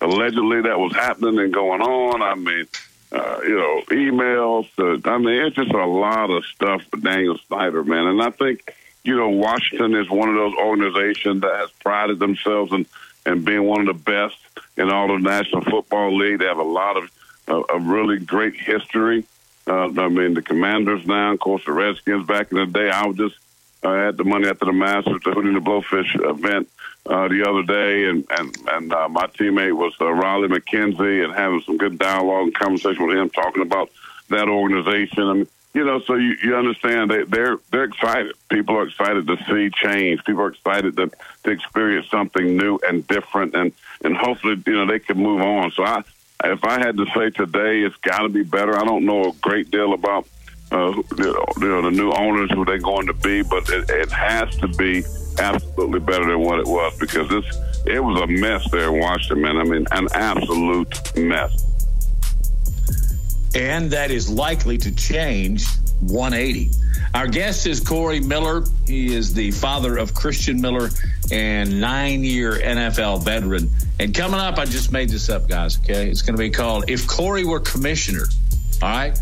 allegedly that was happening and going on. I mean, uh, you know, emails. To, I mean, it's just a lot of stuff for Daniel Snyder, man. And I think, you know, Washington is one of those organizations that has prided themselves in, in being one of the best in all of the National Football League. They have a lot of uh, a really great history. Uh, I mean, the Commanders now, of course, the Redskins back in the day. I was just uh, had the money after the Masters, the Hootie and the Blowfish event uh, the other day, and and and uh, my teammate was uh, Riley McKenzie, and having some good dialogue and conversation with him, talking about that organization. I mean, you know, so you, you understand they, they're they're excited. People are excited to see change. People are excited to to experience something new and different, and and hopefully, you know, they can move on. So I, if I had to say today, it's got to be better. I don't know a great deal about uh, you know, the new owners who they're going to be, but it, it has to be absolutely better than what it was because this it was a mess there in Washington, man. I mean, an absolute mess. And that is likely to change 180. Our guest is Corey Miller. He is the father of Christian Miller and nine year NFL veteran. And coming up, I just made this up, guys, okay? It's going to be called If Corey Were Commissioner. All right?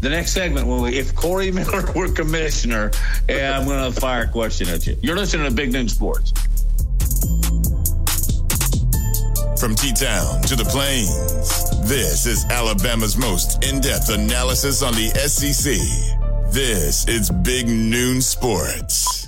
the next segment will be if Corey *laughs* Miller were commissioner, and I'm going to fire a question at you. You're listening to Big Noon Sports. From T Town to the Plains, this is Alabama's most in depth analysis on the SEC. This is Big Noon Sports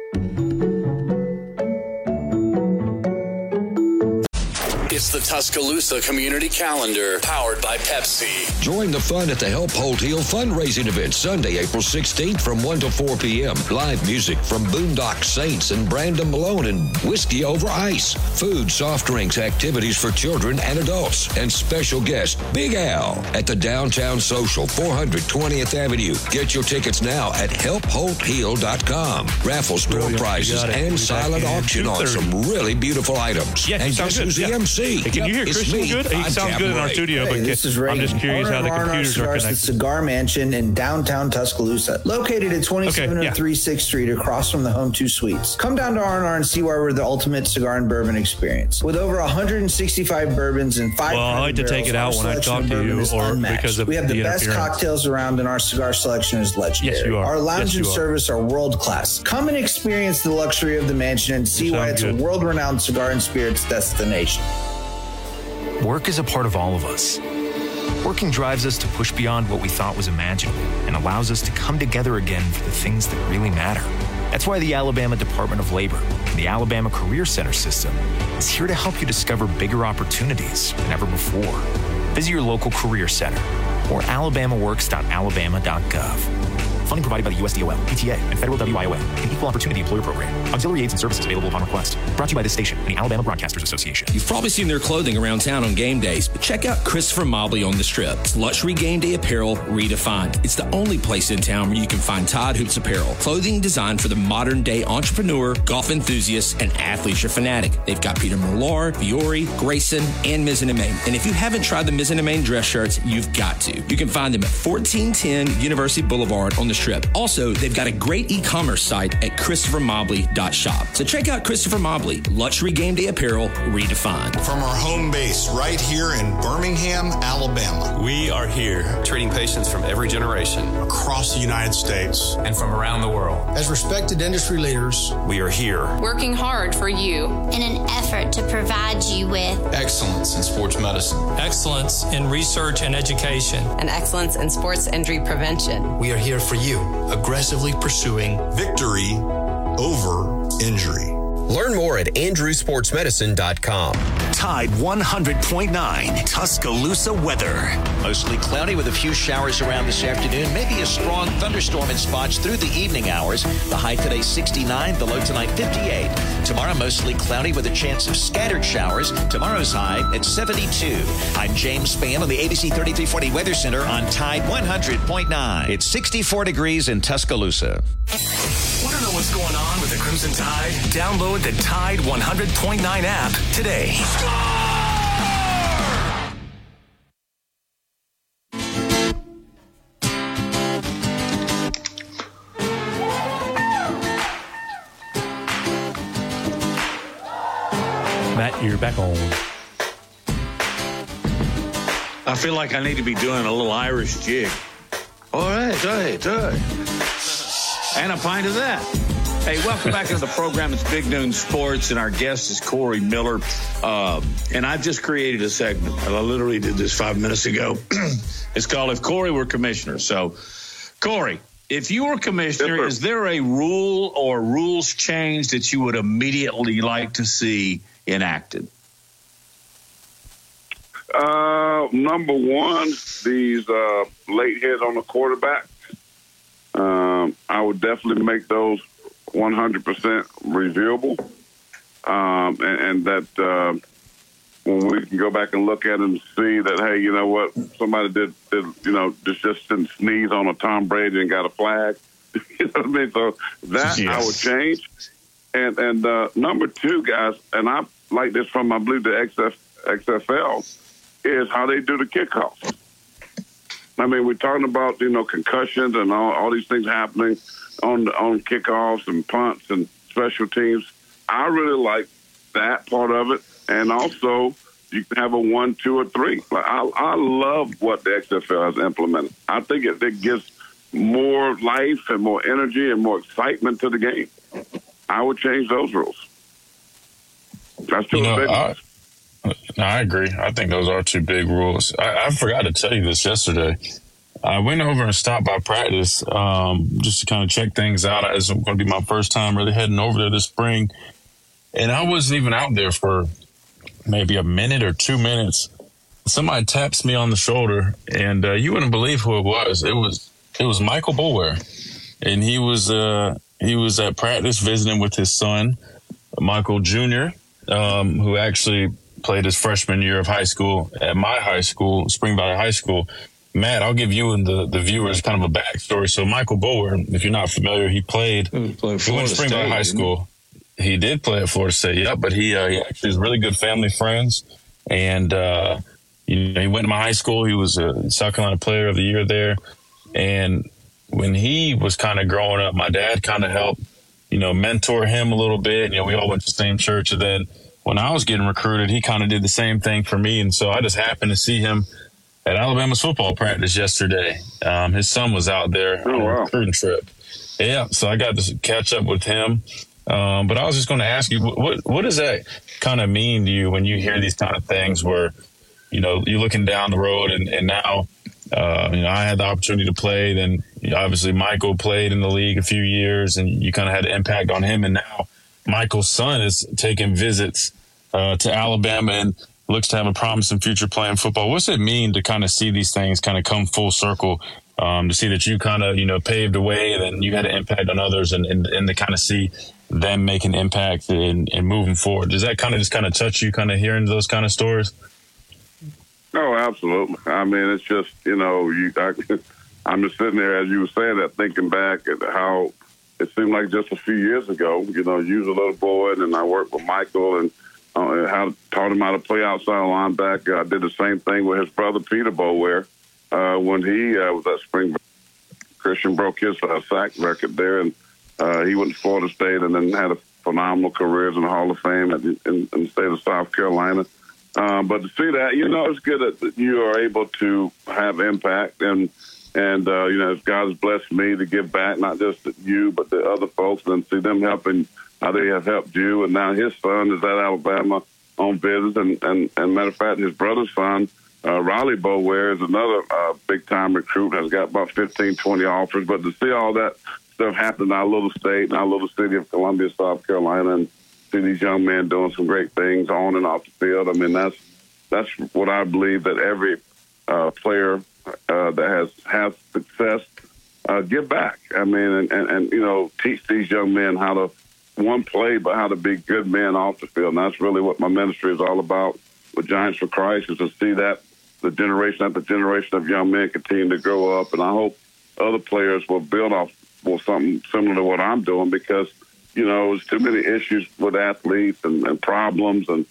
It's the Tuscaloosa Community Calendar, powered by Pepsi. Join the fun at the Help Holt Heal fundraising event Sunday, April 16th from 1 to 4 p.m. Live music from Boondock Saints and Brandon Malone and Whiskey Over Ice. Food, soft drinks, activities for children and adults, and special guest Big Al at the Downtown Social, 420th Avenue. Get your tickets now at helpholtheal.com. Raffles, door prizes, and silent auction on some really beautiful items. Yes, and guess who's the MC? Hey, can you hear Christian me. good? He I'm sounds good in our studio, hey, but this is Ray. I'm just curious how the computers are connected. The Cigar Mansion in downtown Tuscaloosa, located at 2703 okay, yeah. 6th Street, across from the Home Two Suites. Come down to R&R and see why we're the ultimate cigar and bourbon experience. With over 165 bourbons and five. Well, I like to take it out when I talk to you, or unmatched. because of we have the, the best cocktails around, and our cigar selection is legendary. Yes, you are. Our lounge yes, and service are world class. Come and experience the luxury of the mansion and see why it's good. a world renowned cigar and spirits destination. Work is a part of all of us. Working drives us to push beyond what we thought was imaginable and allows us to come together again for the things that really matter. That's why the Alabama Department of Labor and the Alabama Career Center system is here to help you discover bigger opportunities than ever before. Visit your local career center or alabamaworks.alabama.gov. Funding provided by the USDOL, ETA, and Federal WIOA, an equal opportunity employer program. Auxiliary aids and services available upon request. Brought to you by this station and the Alabama Broadcasters Association. You've probably seen their clothing around town on game days, but check out Christopher Mobley on the strip. It's luxury game day apparel redefined. It's the only place in town where you can find Todd Hoops apparel, clothing designed for the modern day entrepreneur, golf enthusiast, and athlete or fanatic. They've got Peter Millar, Fiore, Grayson, and Mizzen and Main. And if you haven't tried the Mizzen and Main dress shirts, you've got to. You can find them at 1410 University Boulevard on the strip. Also, they've got a great e-commerce site at christophermobley.shop. So check out Christopher Mobley, luxury game day apparel redefined. From our home base right here in Birmingham, Alabama. We are here treating patients from every generation across the United States and from around the world. As respected industry leaders, we are here working hard for you in an effort to provide you with excellence in sports medicine, excellence in research and education, and excellence in sports injury prevention. We are here for you, aggressively pursuing victory over injury. Learn more at andrewsportsmedicine.com. Tide 100.9 Tuscaloosa weather. Mostly cloudy with a few showers around this afternoon. Maybe a strong thunderstorm in spots through the evening hours. The high today 69, the low tonight 58. Tomorrow mostly cloudy with a chance of scattered showers. Tomorrow's high at 72. I'm James Spann on the ABC 3340 Weather Center on Tide 100.9. It's 64 degrees in Tuscaloosa. Want to know what's going on with the Crimson Tide? Download the Tide 100.9 app today. Matt, you're back on. I feel like I need to be doing a little Irish jig. All right, all right, all right. And a pint of that. Hey, welcome back into the program. It's Big Noon Sports, and our guest is Corey Miller. Um, and I've just created a segment. I literally did this five minutes ago. *clears throat* it's called If Corey Were Commissioner. So, Corey, if you were commissioner, is there a rule or rules change that you would immediately like to see enacted? Uh, number one, these uh, late hits on the quarterback. Um, I would definitely make those 100% reviewable, um, and, and that uh, when we can go back and look at it and see that, hey, you know what, somebody did, did you know, just just didn't sneeze on a Tom Brady and got a flag. *laughs* you know what I mean? So that I would change. And and uh, number two, guys, and I like this from I believe the XF, XFL is how they do the kickoffs. I mean, we're talking about you know concussions and all, all these things happening on on kickoffs and punts and special teams. I really like that part of it, and also you can have a one, two, or three. Like, I I love what the XFL has implemented. I think it, it gives more life and more energy and more excitement to the game. I would change those rules. That's too You know, big. No, I agree. I think those are two big rules. I, I forgot to tell you this yesterday. I went over and stopped by practice um, just to kind of check things out. It's going to be my first time really heading over there this spring. And I wasn't even out there for maybe a minute or two minutes. Somebody taps me on the shoulder, and uh, you wouldn't believe who it was. It was it was Michael Boulware, and he was uh, he was at practice visiting with his son, Michael Jr., um, who actually played his freshman year of high school at my high school, Spring Valley High School. Matt, I'll give you and the, the viewers kind of a backstory. So Michael Boulware, if you're not familiar, he played, he went to Florida Spring Valley High School. He did play at Florida State, yep, but he, uh, he actually has really good family friends. And, uh, you know, he went to my high school. He was a South Carolina player of the year there. And when he was kind of growing up, my dad kind of helped, you know, mentor him a little bit. You know, we all went to the same church. And then when I was getting recruited, he kind of did the same thing for me. And so I just happened to see him at Alabama's football practice yesterday. Um, his son was out there on a recruiting trip. Yeah, so I got to catch up with him. Um, but I was just going to ask you, what what does that kind of mean to you when you hear these kind of things where, you know, you're looking down the road and, and now, uh, you know, I had the opportunity to play. Then obviously Michael played in the league a few years and you kind of had an impact on him. And now Michael's son is taking visits uh, to Alabama and looks to have a promising future playing football. What's it mean to kind of see these things kind of come full circle um, to see that you kind of you know paved the way and then you had an impact on others and, and, and to kind of see them make an impact and, and moving forward. Does that kind of just kind of touch you, kind of hearing those kind of stories? Oh, absolutely. I mean, it's just you know, you, I, *laughs* I'm just sitting there as you were saying that, thinking back at how it seemed like just a few years ago. You know, you was a little boy, and I worked with Michael and uh, how taught him how to play outside linebacker. I did the same thing with his brother Peter Boulware uh, when he uh, was at Spring. Christian broke his uh, sack record there, and uh, he went to Florida State and then had a phenomenal careers in the Hall of Fame at in, in the state of South Carolina. Um, but to see that, you know, it's good that you are able to have impact and and uh, you know, God has blessed me to give back, not just you, but the other folks, and see them helping how they have helped you. And now his son is at Alabama on visit, and and, and matter of fact, his brother's son, uh, Riley Boulware, is another uh, big time recruit. Has got about 15, 20 offers. But to see all that stuff happen in our little state, in our little city of Columbia, South Carolina, and see these young men doing some great things on and off the field. I mean, that's that's what I believe that every uh, player uh, that has has success uh, give back. I mean, and, and, and you know, teach these young men how to one play, but how to be good men off the field. And that's really what my ministry is all about with Giants for Christ is to see that the generation after generation of young men continue to grow up. And I hope other players will build off well something similar to what I'm doing because you know there's too many issues with athletes and, and problems and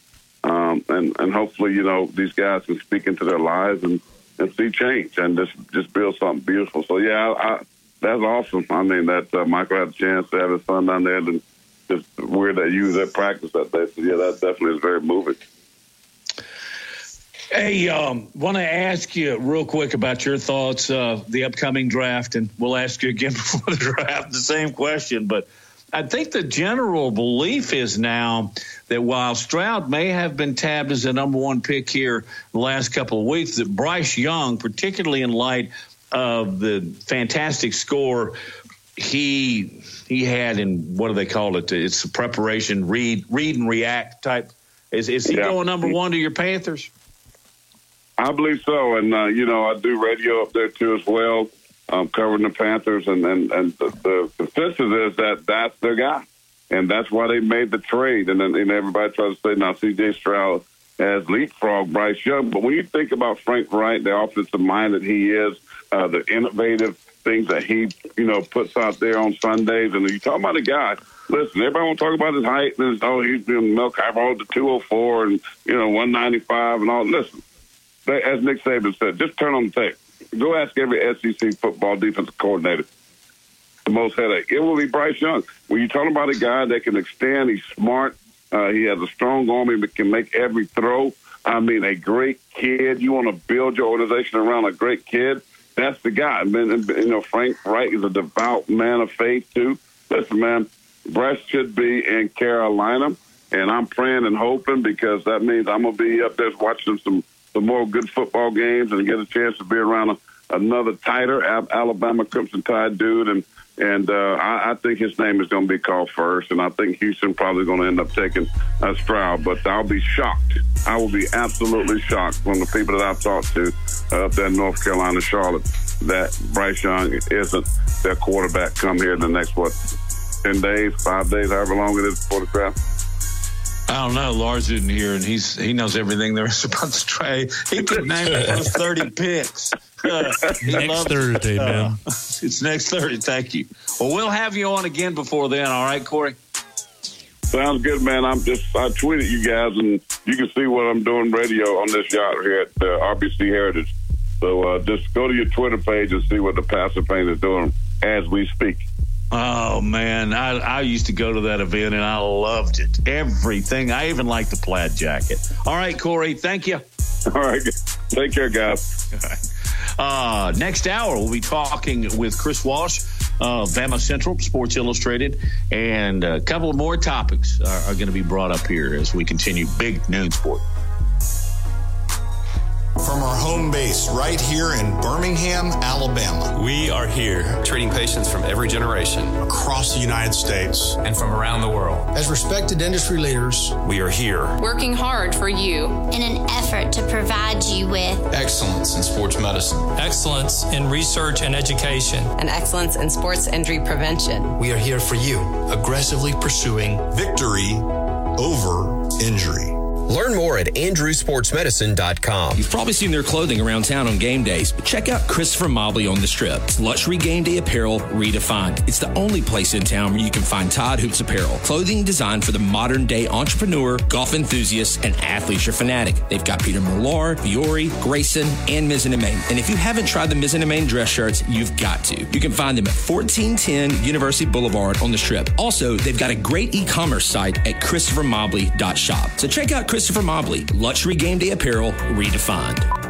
um, and and hopefully you know these guys can speak into their lives and and see change and just just build something beautiful. So yeah, I, I, that's awesome. I mean that uh, Michael had a chance to have his son down there and just weird that you that practice that day. So yeah, that definitely is very moving. Hey, um, want to ask you real quick about your thoughts of the upcoming draft, and we'll ask you again *laughs* before the draft the same question. But I think the general belief is now that while Stroud may have been tabbed as the number one pick here the last couple of weeks, that Bryce Young, particularly in light of the fantastic score he he had in what do they call it? It's preparation, read, read and react type. Is is he yeah. going number one to your Panthers? I believe so, and uh, you know I do radio up there too as well, um, covering the Panthers, and and, and the, the consensus is that that's their guy, and that's why they made the trade. And then and everybody tries to say now C.J. Stroud has leapfrog Bryce Young, but when you think about Frank Reich, the offensive mind that he is, uh, the innovative things that he you know puts out there on Sundays, and you talk about a guy. Listen, everybody want to talk about his height and his, oh he's been milk. Rolled to 204 and you know 195 and all. Listen as Nick Saban said, just turn on the tape. Go ask every SEC football defensive coordinator the most headache. It will be Bryce Young. When you're talking about a guy that can extend, he's smart, uh, he has a strong arm, he can make every throw. I mean, a great kid. You want to build your organization around a great kid. That's the guy. I mean, you know, Frank Reich is a devout man of faith too. Listen, man, Bryce should be in Carolina, and I'm praying and hoping because that means I'm gonna be up there watching some some more good football games and get a chance to be around a, another tighter Alabama Crimson Tide dude. And and uh, I, I think his name is going to be called first. And I think Houston probably going to end up taking a Stroud. But I'll be shocked. I will be absolutely shocked from the people that I've talked to up there in North Carolina, Charlotte, that Bryce Young isn't their quarterback come here in the next, what, 10 days, five days, however long it is before the draft. I don't know. Lars isn't here, and he's he knows everything there is about the trade. He could name the first thirty picks. Uh, next Thursday, uh, man. *laughs* It's next Thursday. Thank you. Well, we'll have you on again before then. All right, Corey. Sounds good, man. I'm just I tweeted you guys, and you can see what I'm doing radio on this yacht here at uh, RBC Heritage. So uh, just go to your Twitter page and see what the Passer Paint is doing as we speak. Oh man, I, I used to go to that event and I loved it. Everything. I even liked the plaid jacket. All right, Corey, thank you. All right, take care, guys. *laughs* Uh, next hour, we'll be talking with Chris Walsh of Bama Central, Sports Illustrated, and a couple of more topics are, are going to be brought up here as we continue Big Noon Sport. From our home base right here in Birmingham, Alabama. We are here treating patients from every generation across the United States and from around the world. As respected industry leaders, we are here working hard for you in an effort to provide you with excellence in sports medicine, excellence in research and education, and excellence in sports injury prevention. We are here for you, aggressively pursuing victory over injury. Learn more at andrewsportsmedicine.com. You've probably seen their clothing around town on game days, but check out Christopher Mobley on the strip. It's luxury game day apparel redefined. It's the only place in town where you can find Todd Hoops apparel, clothing designed for the modern day entrepreneur, golf enthusiast, and athlete or fanatic. They've got Peter Millar, Fiore, Grayson, and Mizzen and Main. And if you haven't tried the Mizzen and Main dress shirts, you've got to. You can find them at 1410 University Boulevard on the strip. Also, they've got a great e-commerce site at christophermobley.shop. So check out Christopher Christopher Mobley, luxury game day apparel redefined.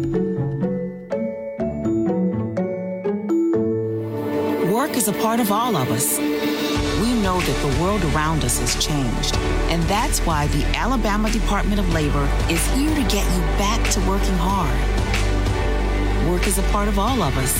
Work is a part of all of us. We know that the world around us has changed, and that's why the Alabama Department of Labor is here to get you back to working hard. Work is a part of all of us.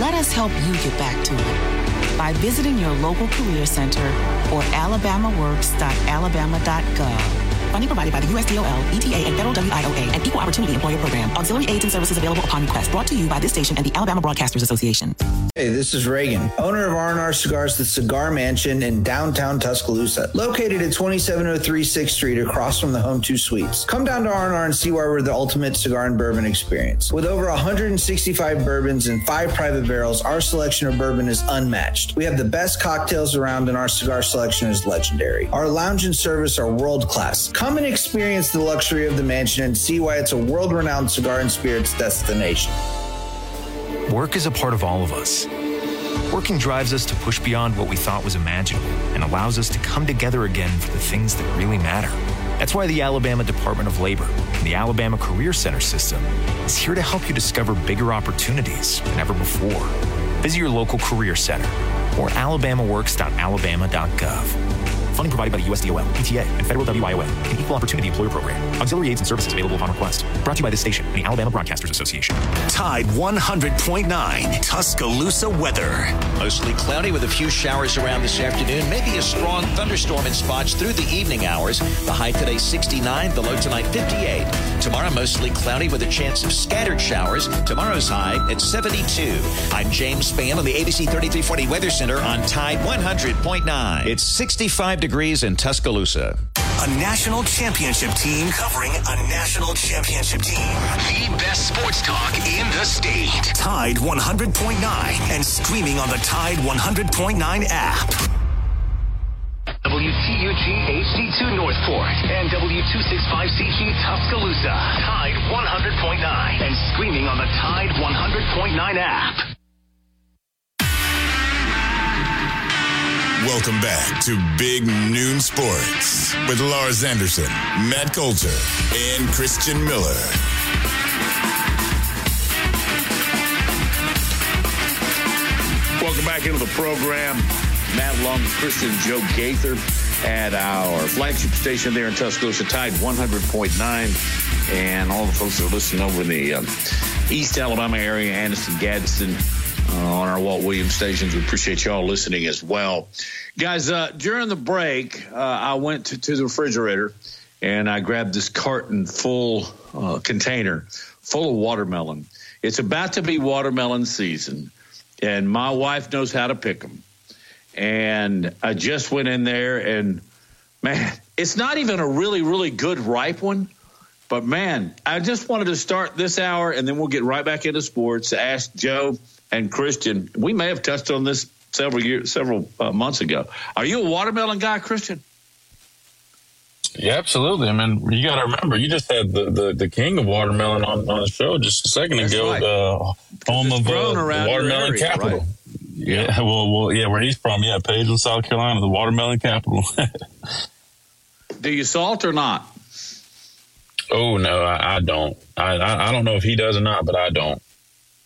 Let us help you get back to it by visiting your local career center or alabamaworks.alabama.gov. Funding provided by the USDOL, ETA, and Federal WIOA, and Equal Opportunity Employer Program. Auxiliary aids and services available upon request. Brought to you by this station and the Alabama Broadcasters Association. Hey, this is Reagan, owner of R&R Cigars, the Cigar Mansion in downtown Tuscaloosa, located at 2703 6th Street across from the Home 2 Suites. Come down to R&R and see why we're the ultimate cigar and bourbon experience. With over 165 bourbons and five private barrels, our selection of bourbon is unmatched. We have the best cocktails around and our cigar selection is legendary. Our lounge and service are world class. Come and experience the luxury of the mansion and see why it's a world renowned cigar and spirits destination. Work is a part of all of us. Working drives us to push beyond what we thought was imaginable and allows us to come together again for the things that really matter. That's why the Alabama Department of Labor and the Alabama Career Center system is here to help you discover bigger opportunities than ever before. Visit your local career center or alabamaworks.alabama.gov. Funding provided by the USDOL, ETA, and Federal WIOA, an Equal Opportunity Employer Program. Auxiliary aids and services available upon request. Brought to you by this station and the Alabama Broadcasters Association. Tide 100.9 Tuscaloosa weather. Mostly cloudy with a few showers around this afternoon. Maybe a strong thunderstorm in spots through the evening hours. The high today 69, the low tonight 58. Tomorrow mostly cloudy with a chance of scattered showers. Tomorrow's high at 72. I'm James Spann on the ABC 3340 Weather Center on Tide 100.9. It's 65 degrees in Tuscaloosa. A national championship team covering a national championship team. The best sports talk in the state. Tide 100.9 and streaming on the Tide 100.9 app. WTUG HD2 Northport and W265CG Tuscaloosa. Tide 100.9 and streaming on the Tide 100.9 app. Welcome back to Big Noon Sports with Lars Anderson, Matt Coulter, and Christian Miller. Welcome back into the program. Matt Long, Christian Joe Gaither at our flagship station there in Tuscaloosa, Tide 100.9. And all the folks that are listening over in the um, East Alabama area, Anderson, Gadsden, uh, on our Walt Williams stations. We appreciate y'all listening as well. Guys, uh, during the break, uh, I went to, to, the refrigerator and I grabbed this carton full uh, container full of watermelon. It's about to be watermelon season, and my wife knows how to pick them. And I just went in there and, man, it's not even a really, really good ripe one. But man, I just wanted to start this hour and then we'll get right back into sports. Ask Joe and Christian. We may have touched on this several years, several uh, months ago. Are you a watermelon guy, Christian? Yeah, absolutely. I mean, you got to remember, you just had the, the, the king of watermelon on, on the show just a second That's ago. right. Uh, home of uh, the watermelon area, capital. right? Yeah. well, well, yeah, where he's from, yeah, Pageland, South Carolina, the watermelon capital. *laughs* Do you salt or not? oh no, I, I don't. I, I I don't know if he does or not, but I don't.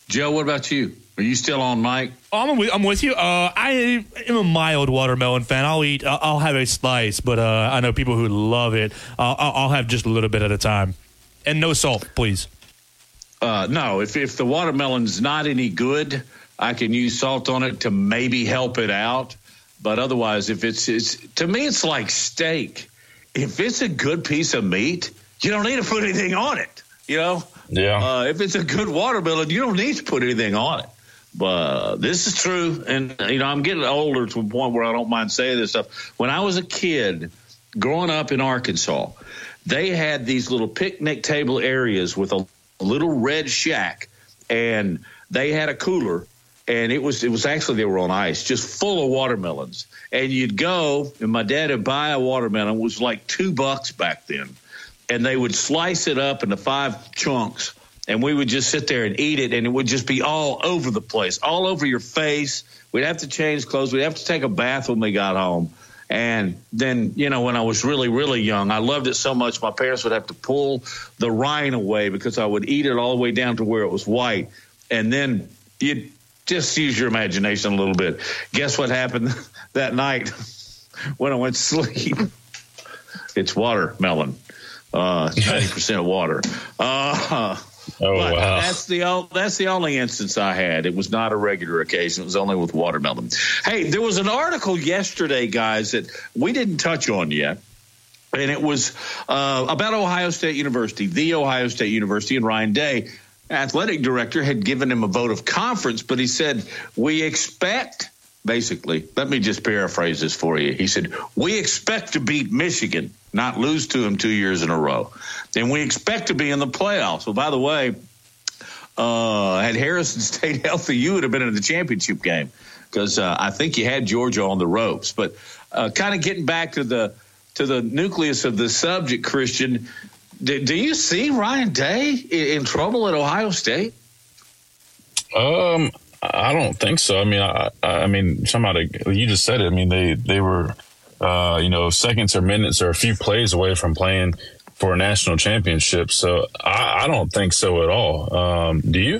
Joe, what about you? Are you still on mic? I'm with, I'm with you. Uh, I am a mild watermelon fan. I'll eat. I'll, I'll have a slice, but uh, I know people who love it. Uh, I'll, I'll have just a little bit at a time, and no salt, please. Uh, no, if if the watermelon's not any good, I can use salt on it to maybe help it out. But otherwise, if it's it's to me, it's like steak. If it's a good piece of meat, you don't need to put anything on it. You know, Yeah. uh, if it's a good watermelon, you don't need to put anything on it. But this is true, and you know, I'm getting older to a point where I don't mind saying this stuff. When I was a kid, growing up in Arkansas, they had these little picnic table areas with a little red shack, and they had a cooler, and it was it was actually they were on ice, just full of watermelons. And you'd go, and my dad would buy a watermelon. It was like two bucks back then, and they would slice it up into five chunks, and we would just sit there and eat it, and it would just be all over the place, all over your face. We'd have to change clothes. We'd have to take a bath when we got home. And then, you know, when I was really, really young, I loved it so much my parents would have to pull the rind away because I would eat it all the way down to where it was white. And then you'd just use your imagination a little bit. Guess what happened *laughs* that night *laughs* when I went to sleep? *laughs* It's watermelon, uh, ninety percent water. Uh, Oh, but wow. That's the o- that's the only instance I had. It was not a regular occasion. It was only with watermelon. Hey, there was an article yesterday, guys, that we didn't touch on yet. And it was uh, about Ohio State University, the Ohio State University, and Ryan Day, athletic director, had given him a vote of conference, but he said, We expect, basically, let me just paraphrase this for you. He said, We expect to beat Michigan, not lose to them two years in a row. And we expect to be in the playoffs. Well, by the way, uh, had Harrison *laughs* stayed healthy, you would have been in the championship game because uh, I think you had Georgia on the ropes. But uh, kind of getting back to the to the nucleus of the subject, Christian, do, do you see Ryan Day in, in trouble at Ohio State? Um, I don't think so. I mean, I, I mean, somebody you just said it. I mean, they they were, uh, you know, seconds or minutes or a few plays away from playing for a national championship. So I, I don't think so at all. Um, do you?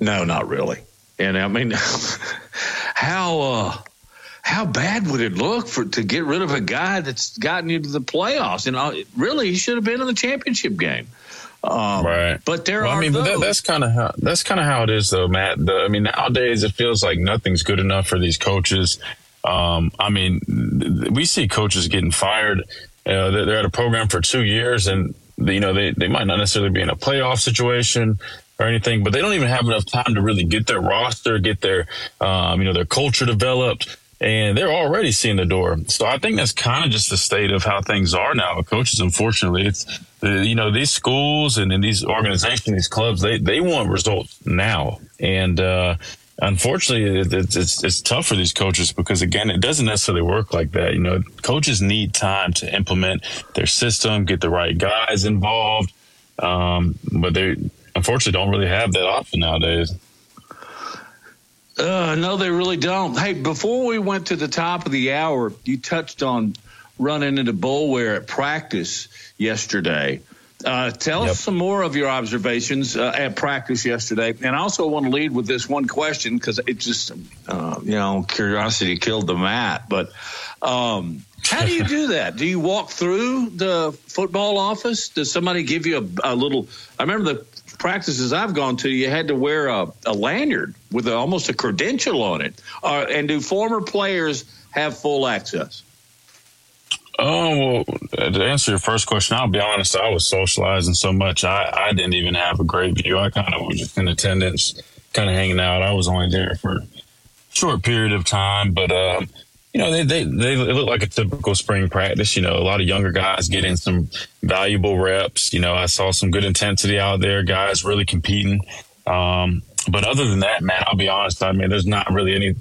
No, not really. And I mean, *laughs* how uh, how bad would it look for to get rid of a guy that's gotten you to the playoffs? And uh, really, he should have been in the championship game. Um, right. But there Well, are I mean, that, that's kind of how that's kind of how it is, though, Matt. The, I mean, nowadays it feels like nothing's good enough for these coaches. Um, I mean, we see coaches getting fired. Uh, they're, they're at a program for two years, and you know they they might not necessarily be in a playoff situation or anything, but they don't even have enough time to really get their roster, get their um, you know their culture developed. And they're already seeing the door. So I think that's kind of just the state of how things are now. Coaches, unfortunately, it's the, you know, these schools and, and these organizations, these clubs, they, they want results now. And, uh, unfortunately, it, it's, it's, it's tough for these coaches because again, it doesn't necessarily work like that. You know, coaches need time to implement their system, get the right guys involved. Um, but they unfortunately don't really have that option nowadays. Uh, no, they really don't. Hey, before we went to the top of the hour, you touched on running into Boulware at practice yesterday. Uh, tell us some more of your observations uh, at practice yesterday. And I also want to lead with this one question because it just, uh, you know, curiosity killed the mat. But um, how do you do *laughs* that? Do you walk through the football office? Does somebody give you a, a little? I remember the practices I've gone to, you had to wear a, a lanyard with a, almost a credential on it. Uh, and do former players have full access? Oh, well, to answer your first question, I'll be honest. I was socializing so much, I, I didn't even have a great view. I kind of was just in attendance, kind of hanging out. I was only there for a short period of time, but, um, you know, they, they, they look like a typical spring practice. You know, a lot of younger guys getting some valuable reps. You know, I saw some good intensity out there, guys really competing. Um, but other than that, man, I'll be honest. I mean, there's not really any,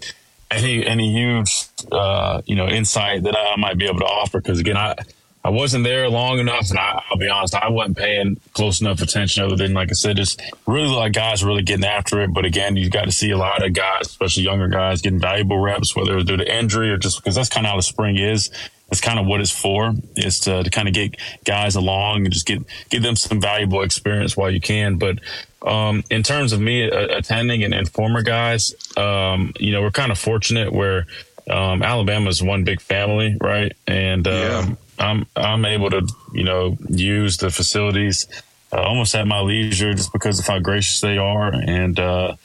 any, any huge, uh, you know, insight that I might be able to offer. Cause again, I, I wasn't there long enough, and I, will be honest, I wasn't paying close enough attention. Other than, like I said, just really like guys really getting after it. But again, you've got to see a lot of guys, especially younger guys, getting valuable reps, whether it's due to injury or just because that's kind of how the spring is. It's kind of what it's for. Is to, to kind of get guys along and just get give them some valuable experience while you can. But um, in terms of me uh, attending and, and, former guys, um, you know, we're kind of fortunate where um, Alabama is one big family, right? And um, yeah. I'm I'm able to you know use the facilities uh, almost at my leisure just because of how gracious they are and. Uh,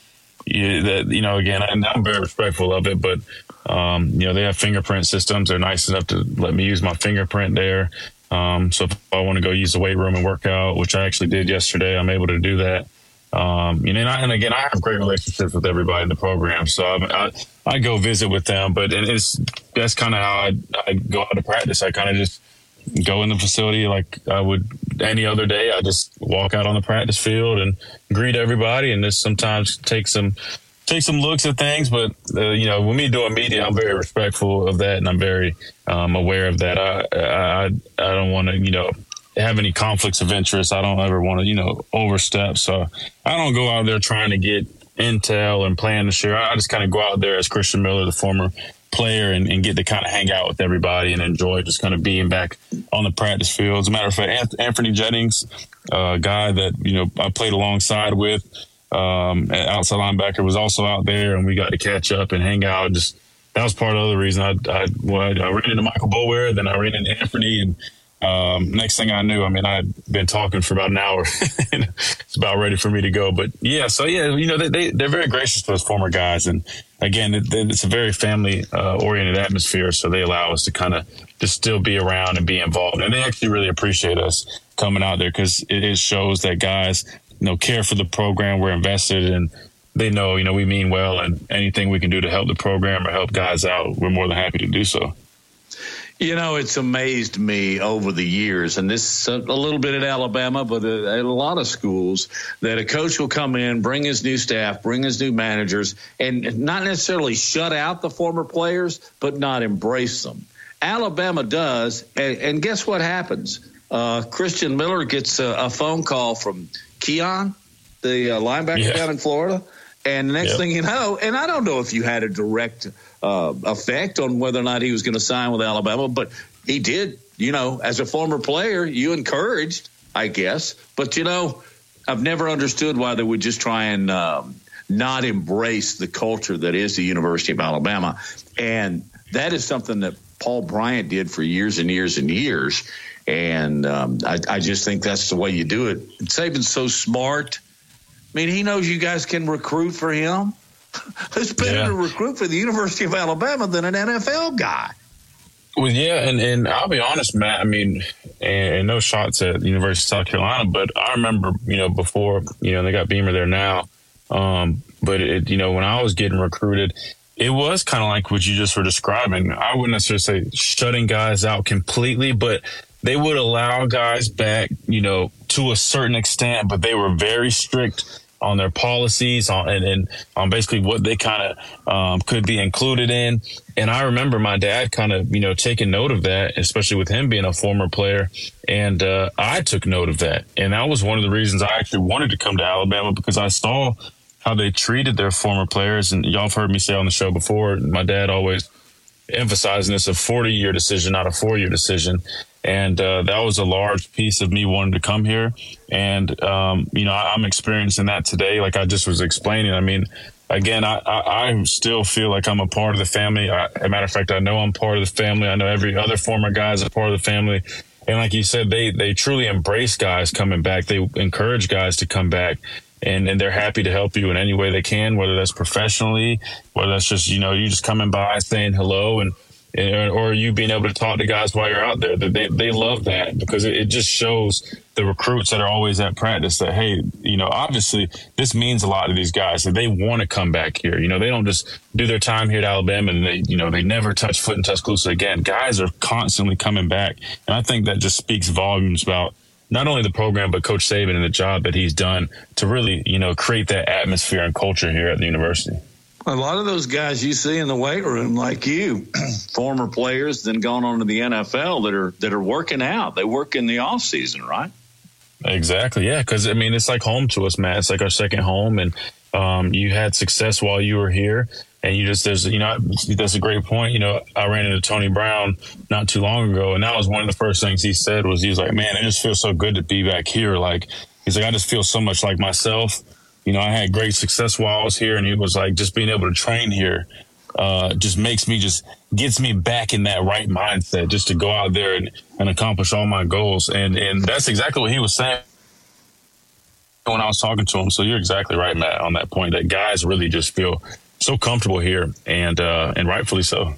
you, that you know again I, am very respectful of it but um, you know they have fingerprint systems they're nice enough to let me use my fingerprint there um, so if I want to go use the weight room and work out which I actually did yesterday I'm able to do that um, you know, and, I, and, again, I have great relationships with everybody in the program, so I, I, I go visit with them. But it's that's kind of how I, go out to practice. I kind of just go in the facility like I would any other day. I just walk out on the practice field and greet everybody, and just sometimes take some take some looks at things. But uh, you know, when we do a media, I'm very respectful of that, and I'm very um, aware of that. I I, I don't want to you know have any conflicts of interest. I don't ever want to, you know, overstep. So I don't go out there trying to get intel and plan to share. I just kind of go out there as Christian Miller, the former player, and, and, get to kind of hang out with everybody and enjoy just kind of being back on the practice field. As a matter of fact, Anthony Jennings, a guy that, you know, I played alongside with, um, outside linebacker was also out there and we got to catch up and hang out. Just, that was part of the reason I, I, well, I ran into Michael Boulware, then I ran into Anthony and, um, next thing I knew, I mean, I had been talking for about an hour. *laughs* it's about ready for me to go. But yeah, so yeah, you know, they, they, they're very gracious to those former guys. And again, it, it's a very family uh, oriented atmosphere. So they allow us to kind of just still be around and be involved. And they actually really appreciate us coming out there because it, it shows that guys, you know, care for the program. We're invested and they know, you know, we mean well and anything we can do to help the program or help guys out, we're more than happy to do so. You know, it's amazed me over the years, and this a little bit at Alabama, but at a lot of schools, that a coach will come in, bring his new staff, bring his new managers, and not necessarily shut out the former players, but not embrace them. Alabama does, and, and guess what happens? Uh, Christian Miller gets a, a, phone call from Keon, the uh, linebacker yeah. down in Florida, and the next yep. thing you know, and I don't know if you had a direct uh, effect on whether or not he was going to sign with Alabama, but he did. You know, as a former player, you encouraged, I guess. But you know, I've never understood why they would just try and um, not embrace the culture that is the University of Alabama, and that is something that Paul Bryant did for years and years and years. And um, I, I, just think that's the way you do it. Saban's so smart. I mean, he knows you guys can recruit for him. *laughs* Who's better yeah. to recruit for the University of Alabama than an NFL guy? Well, yeah, and, and I'll be honest, Matt. I mean, and, and no shots at the University of South Carolina, but I remember, you know, before, you know, they got Beamer there now. Um, but it, you know, when I was getting recruited, it was kind of like what you just were describing. I wouldn't necessarily say shutting guys out completely, but they would allow guys back, you know, to a certain extent, but they were very strict on their policies on and, and on basically what they kind of um, could be included in. And I remember my dad kind of you know taking note of that, especially with him being a former player. And uh, I took note of that, and that was one of the reasons I actually wanted to come to Alabama because I saw how they treated their former players. And y'all have heard me say on the show before, my dad always emphasizing this a 40 year decision, not a four year decision and uh, that was a large piece of me wanting to come here. And um, you know, I, am experiencing that today. Like I just was explaining. I mean, again, I, I, I still feel like I'm a part of the family. I, as a matter of fact, I know I'm part of the family. I know every other former guy is a part of the family. And like you said, they they truly embrace guys coming back. They encourage guys to come back. And, and they're happy to help you in any way they can, whether that's professionally, whether that's just, you know, you just coming by saying hello and, or you being able to talk to guys while you're out there. They they love that because it, just shows the recruits that are always at practice that hey, you know, obviously this means a lot to these guys that they want to come back here. You know, they don't just do their time here at Alabama and they you know they never touch foot in Tuscaloosa again. Guys are constantly coming back, and I think that just speaks volumes about not only the program but Coach Saban and the job that he's done to really you know create that atmosphere and culture here at the university. A lot of those guys you see in the weight room, like you, *clears throat* former players, then gone on to the NFL that are that are working out. They work in the off season, right? Exactly. Yeah. Because I mean, it's like home to us, Matt. It's like our second home, and um, you had success while you were here, and you just there's you know that's a great point. You know, I ran into Tony Brown not too long ago, and that was one of the first things he said was he was like, "Man, it just feels so good to be back here." Like he's like, "I just feel so much like myself." You know, I had great success while I was here, and it was like, just being able to train here uh, just makes me just gets me back in that right mindset just to go out there and, and accomplish all my goals. And and that's exactly what he was saying when I was talking to him. So you're exactly right, Matt, on that point. That guys really just feel so comfortable here, and uh, and rightfully so.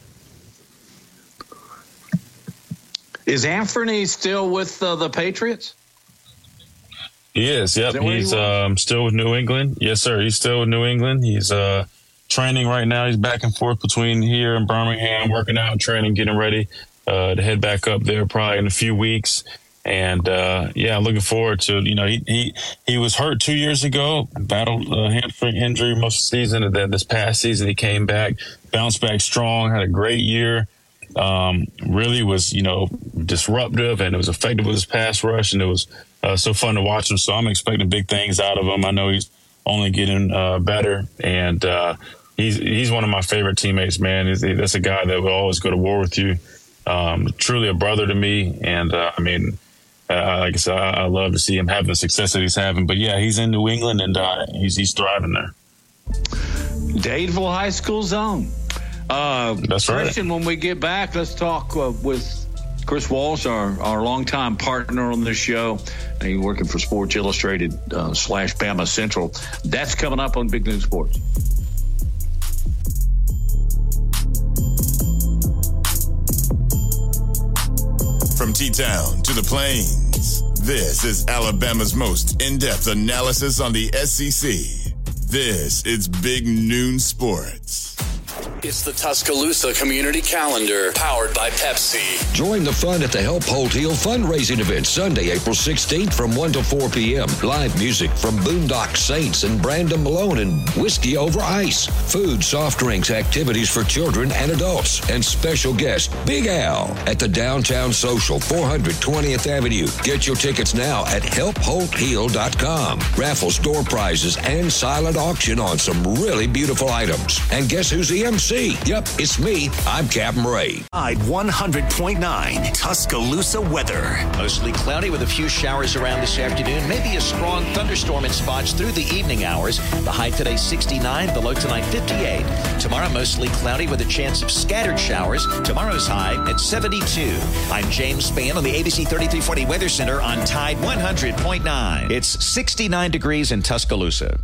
Is Anthony still with uh, the Patriots? He is. Yep. Is he's he um, still with New England. Yes, sir. He's still with New England. He's uh, training right now. He's back and forth between here and Birmingham, working out, training, getting ready uh, to head back up there probably in a few weeks. And uh, yeah, looking forward to you know he he he was hurt two years ago, battled a hamstring injury most of the season, and then this past season he came back, bounced back strong, had a great year. Um, really was you know disruptive and it was effective with his pass rush, and it was uh, so fun to watch him. So I'm expecting big things out of him. I know he's only getting uh, better, and uh, he's he's one of my favorite teammates. Man, he's, that's a guy that will always go to war with you. Um, truly a brother to me, and uh, I mean, uh, like I said, I, I, love to see him have the success that he's having. But yeah, he's in New England, and uh, he's he's thriving there. Dadeville High School zone. Uh, That's right. Christian, when we get back, let's talk uh, with Chris Walsh, our, our longtime partner on this show. He's working for Sports Illustrated uh, slash Bama Central. That's coming up on Big Noon Sports. From T Town to the Plains, this is Alabama's most in depth analysis on the SEC. This is Big Noon Sports. It's the Tuscaloosa Community Calendar, powered by Pepsi. Join the fun at the Help Holt Heal fundraising event Sunday, April 16th from 1 to 4 p.m. Live music from Boondock Saints and Brandon Malone and Whiskey Over Ice. Food, soft drinks, activities for children and adults. And special guest, Big Al, at the Downtown Social, 420th Avenue. Get your tickets now at helpholtheal.com. Raffles, door prizes, and silent auction on some really beautiful items. And guess who's the MC? Yep, it's me. I'm Captain Ray. Tide 100.9 Tuscaloosa weather. Mostly cloudy with a few showers around this afternoon. Maybe a strong thunderstorm in spots through the evening hours. The high today 69, the low tonight 58. Tomorrow mostly cloudy with a chance of scattered showers. Tomorrow's high at 72. I'm James Spann on the ABC 3340 Weather Center on Tide 100.9. It's 69 degrees in Tuscaloosa.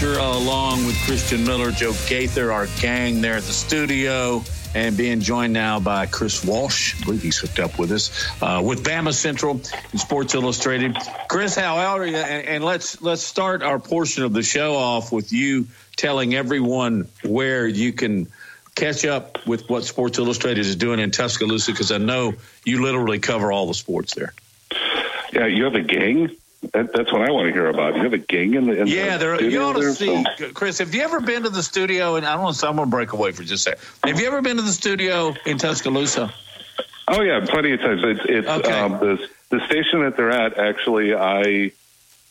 Along with Christian Miller, Joe Gaither, our gang there at the studio, and being joined now by Chris Walsh. I believe he's hooked up with us uh, with Bama Central and Sports Illustrated. Chris, how are you? And, and let's let's start our portion of the show off with you telling everyone where you can catch up with what Sports Illustrated is doing in Tuscaloosa because I know you literally cover all the sports there. Yeah, you have a gang. That, that's what I want to hear about. You have a gang in the in yeah. The there, you ought to see, so. Chris. Have you ever been to the studio? And I don't know. So I'm going to break away for just a second. Have you ever been to the studio in Tuscaloosa? Oh yeah, plenty of times. It's, it's okay. um, the the station that they're at. Actually, I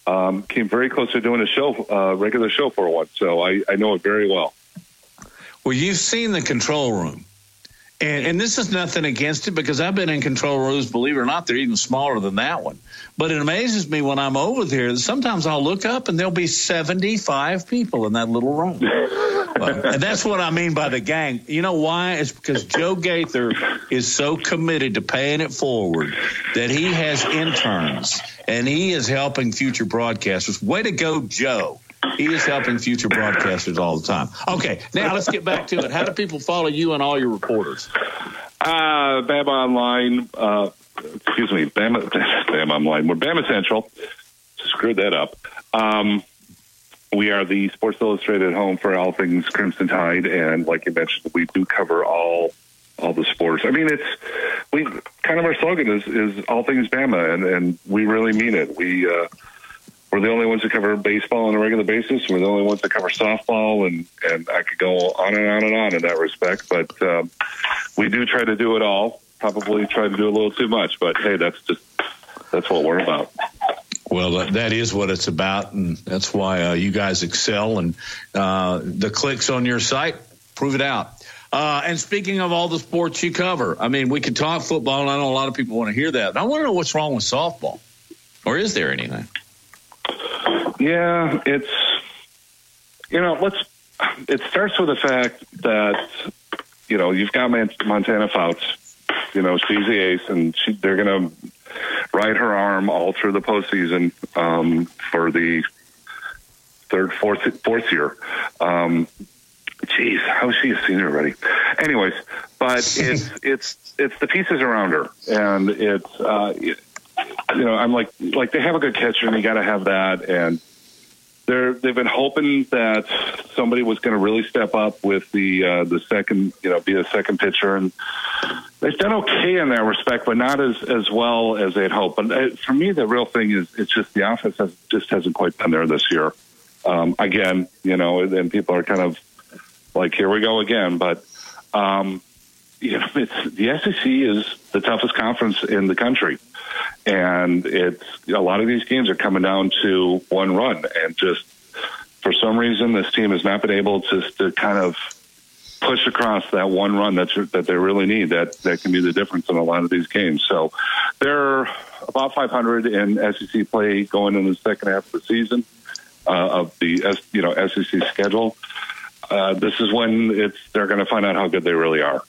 um, came very close to doing a show, uh, regular show for one, so I, I know it very well. Well, you've seen the control room. And, and, this is nothing against it because I've been in control rooms, believe it or not, they're even smaller than that one. But it amazes me when I'm over there. Sometimes I'll look up and there'll be 75 people in that little room. and that's what I mean by the gang. You know why? It's because Joe Gaither is so committed to paying it forward that he has interns and he is helping future broadcasters. Way to go, Joe. He is helping future broadcasters all the time. Okay, now let's get back to it. How do people follow you and all your reporters? Uh, Bama Online, uh, excuse me, Bama, *laughs* Bama Online. We're Bama Central. Screwed that up. Um, we are the Sports Illustrated home for all things Crimson Tide, and like you mentioned, we do cover all all the sports. I mean, it's we kind of our slogan is is all things Bama, and and we really mean it. We uh, we're the only ones that cover baseball on a regular basis. We're the only ones that cover softball, and and I could go on and on and on in that respect. But um, we do try to do it all. Probably try to do a little too much, but hey, that's just that's what we're about. Well, that is what it's about, and that's why uh, you guys excel. And uh, the clicks on your site prove it out. Uh, and speaking of all the sports you cover, I mean, we can talk football, and I know a lot of people want to hear that. But I want to know what's wrong with softball, or is there anything? Yeah, it's you know, let's. It starts with the fact that you know you've got Montana Fouts. You know, she's the ace, and she, they're going to ride her arm all through the postseason um, for the third, fourth, fourth year. Um, Jeez, how is she a senior already? Anyways, but *laughs* it's it's it's the pieces around her, and it's uh, you know I'm like like they have a good catcher, and you got to have that, and they're they've been hoping that somebody was going to really step up with the uh, the second you know be a second pitcher, and they've done okay in that respect, but not as as well as they'd hoped. But uh, for me, the real thing is it's just the offense has, just hasn't quite been there this year. Um, again, you know, and people are kind of like here we go again. But um, you know, *laughs* it's the SEC is the toughest conference in the country, and it's a lot of these games are coming down to one run, and just for some reason, this team has not been able to to kind of push across that one run that's that they really need that that can be the difference in a lot of these games. So they're about 500 in SEC play going into the second half of the season uh, of the you know SEC schedule uh, this is when it's they're going to find out how good they really are.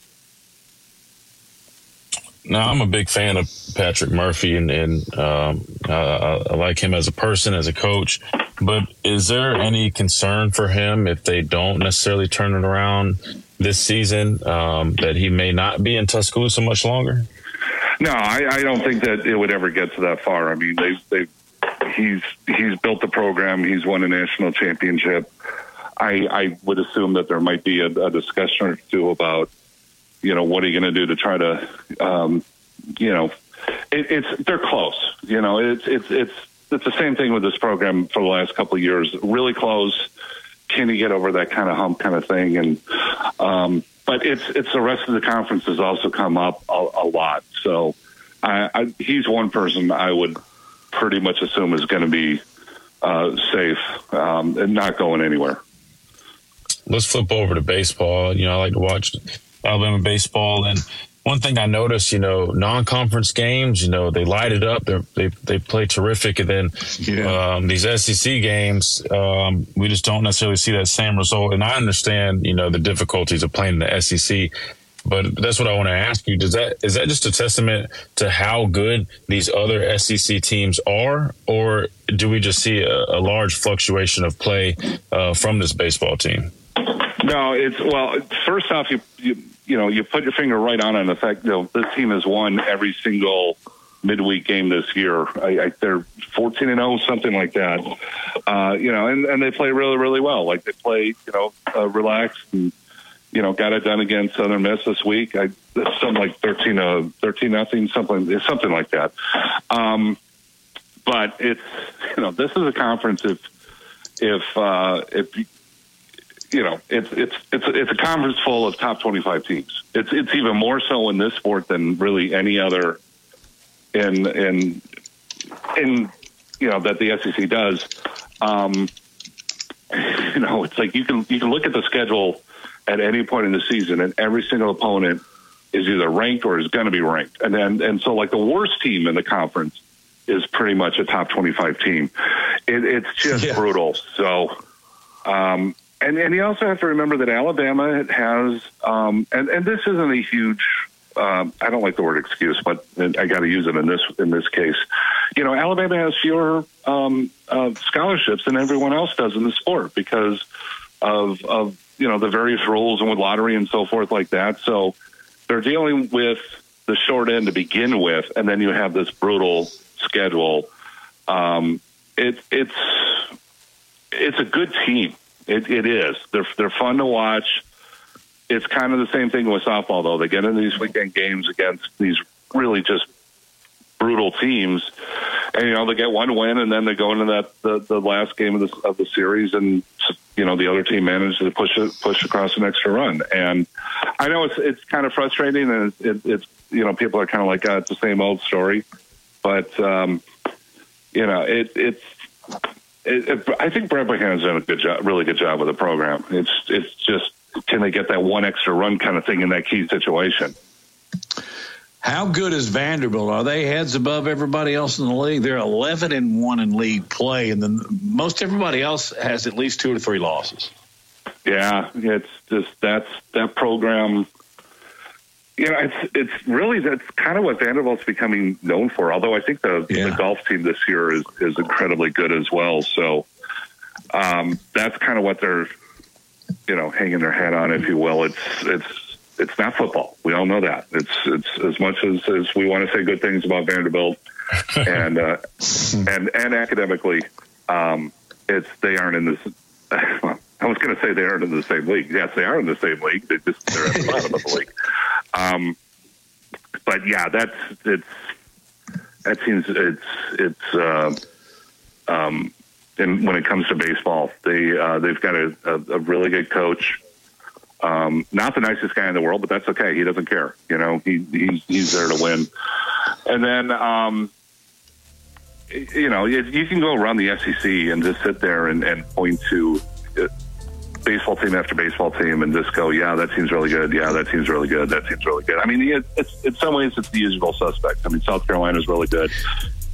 Now, I'm a big fan of Patrick Murphy, and, and um, uh, I like him as a person, as a coach. But is there any concern for him if they don't necessarily turn it around this season um, that he may not be in Tuscaloosa much longer? No, I, I don't think that it would ever get to that far. I mean, they they he's he's built the program. He's won a national championship. I, I would assume that there might be a, a discussion or two about, you know, what are you going to do to try to, um, you know, it, it's they're close. You know, it's it's it's it's the same thing with this program for the last couple of years. Really close. Can you get over that kind of hump, kind of thing? And um, but it's it's the rest of the conference has also come up a, a lot. So I, I, he's one person I would pretty much assume is going to be uh, safe um, and not going anywhere let's flip over to baseball. You know, I like to watch Alabama baseball, and one thing I noticed, you know, non-conference games, you know, they light it up. They're, they they play terrific, and then yeah. um, these SEC games, um, we just don't necessarily see that same result. And I understand, you know, the difficulties of playing in the SEC. But that's what I want to ask you. Does that is that just a testament to how good these other SEC teams are, or do we just see a, a large fluctuation of play uh, from this baseball team? No, it's well. First off, you you you know you put your finger right on it. The fact you know this team has won every single midweek game this year. I, I, they're fourteen and zero, oh, something like that. Uh, you know, and and they play really really well. Like they play, you know, uh, relaxed and you know got it done against Southern Miss this week. I something like thirteen uh thirteen nothing something something like that. Um, but it's you know this is a conference if if uh, if you know, it's it's it's it's a conference full of top twenty five teams. It's it's even more so in this sport than really any other in in in you know that the SEC does. Um, *laughs* you know, it's like you can you can look at the schedule at any point in the season, and every single opponent is either ranked or is going to be ranked, and then and so like the worst team in the conference is pretty much a top twenty five team. It, it's just yeah. brutal. So. Um, and and you also have to remember that Alabama has, um, and and this isn't a huge. Um, I don't like the word excuse, but I got to use it in this in this case. You know, Alabama has fewer um, uh, scholarships than everyone else does in the sport because of of you know the various rules and with lottery and so forth like that. So they're dealing with the short end to begin with, and then you have this brutal schedule. Um, it, it's it's a good team. It, it is. They're they're fun to watch. It's kind of the same thing with softball, though. They get into these weekend games against these really just brutal teams, and you know they get one win, and then they go into that the, the last game of the of the series, and you know the other team manages to push it push across an extra run. And I know it's it's kind of frustrating, and it's, it, it's you know people are kind of like oh, it's the same old story, but um, you know it it's. It, it, I think Brad Bohannon's done a good job, really good job with the program. It's it's just can they get that one extra run kind of thing in that key situation? How good is Vanderbilt? Are they heads above everybody else in the league? They're 11 and 1 in league play, and then most everybody else has at least two or three losses. Yeah, it's just that's that program. You know, it's it's really that's kind of what Vanderbilt's becoming known for. Although I think the, yeah. the golf team this year is is incredibly good as well. So um, that's kind of what they're you know hanging their hat on, if you will. It's it's it's not football. We all know that. It's it's as much as, as we want to say good things about Vanderbilt *laughs* and uh, and and academically, um, it's they aren't in this. *laughs* I was going to say they aren't in the same league. Yes, they are in the same league. They just they're at the bottom of the league. Um, but yeah, that's it's that seems it's it's uh, um, and when it comes to baseball, they uh, they've got a, a, a really good coach. Um, not the nicest guy in the world, but that's okay. He doesn't care. You know, he, he's, he's there to win. And then, um, you know, you can go around the SEC and just sit there and, and point to uh, baseball team after baseball team and just go, yeah, that seems really good. Yeah, that seems really good. That seems really good. I mean, it's, in some ways, it's the usual suspects. I mean, South Carolina is really good.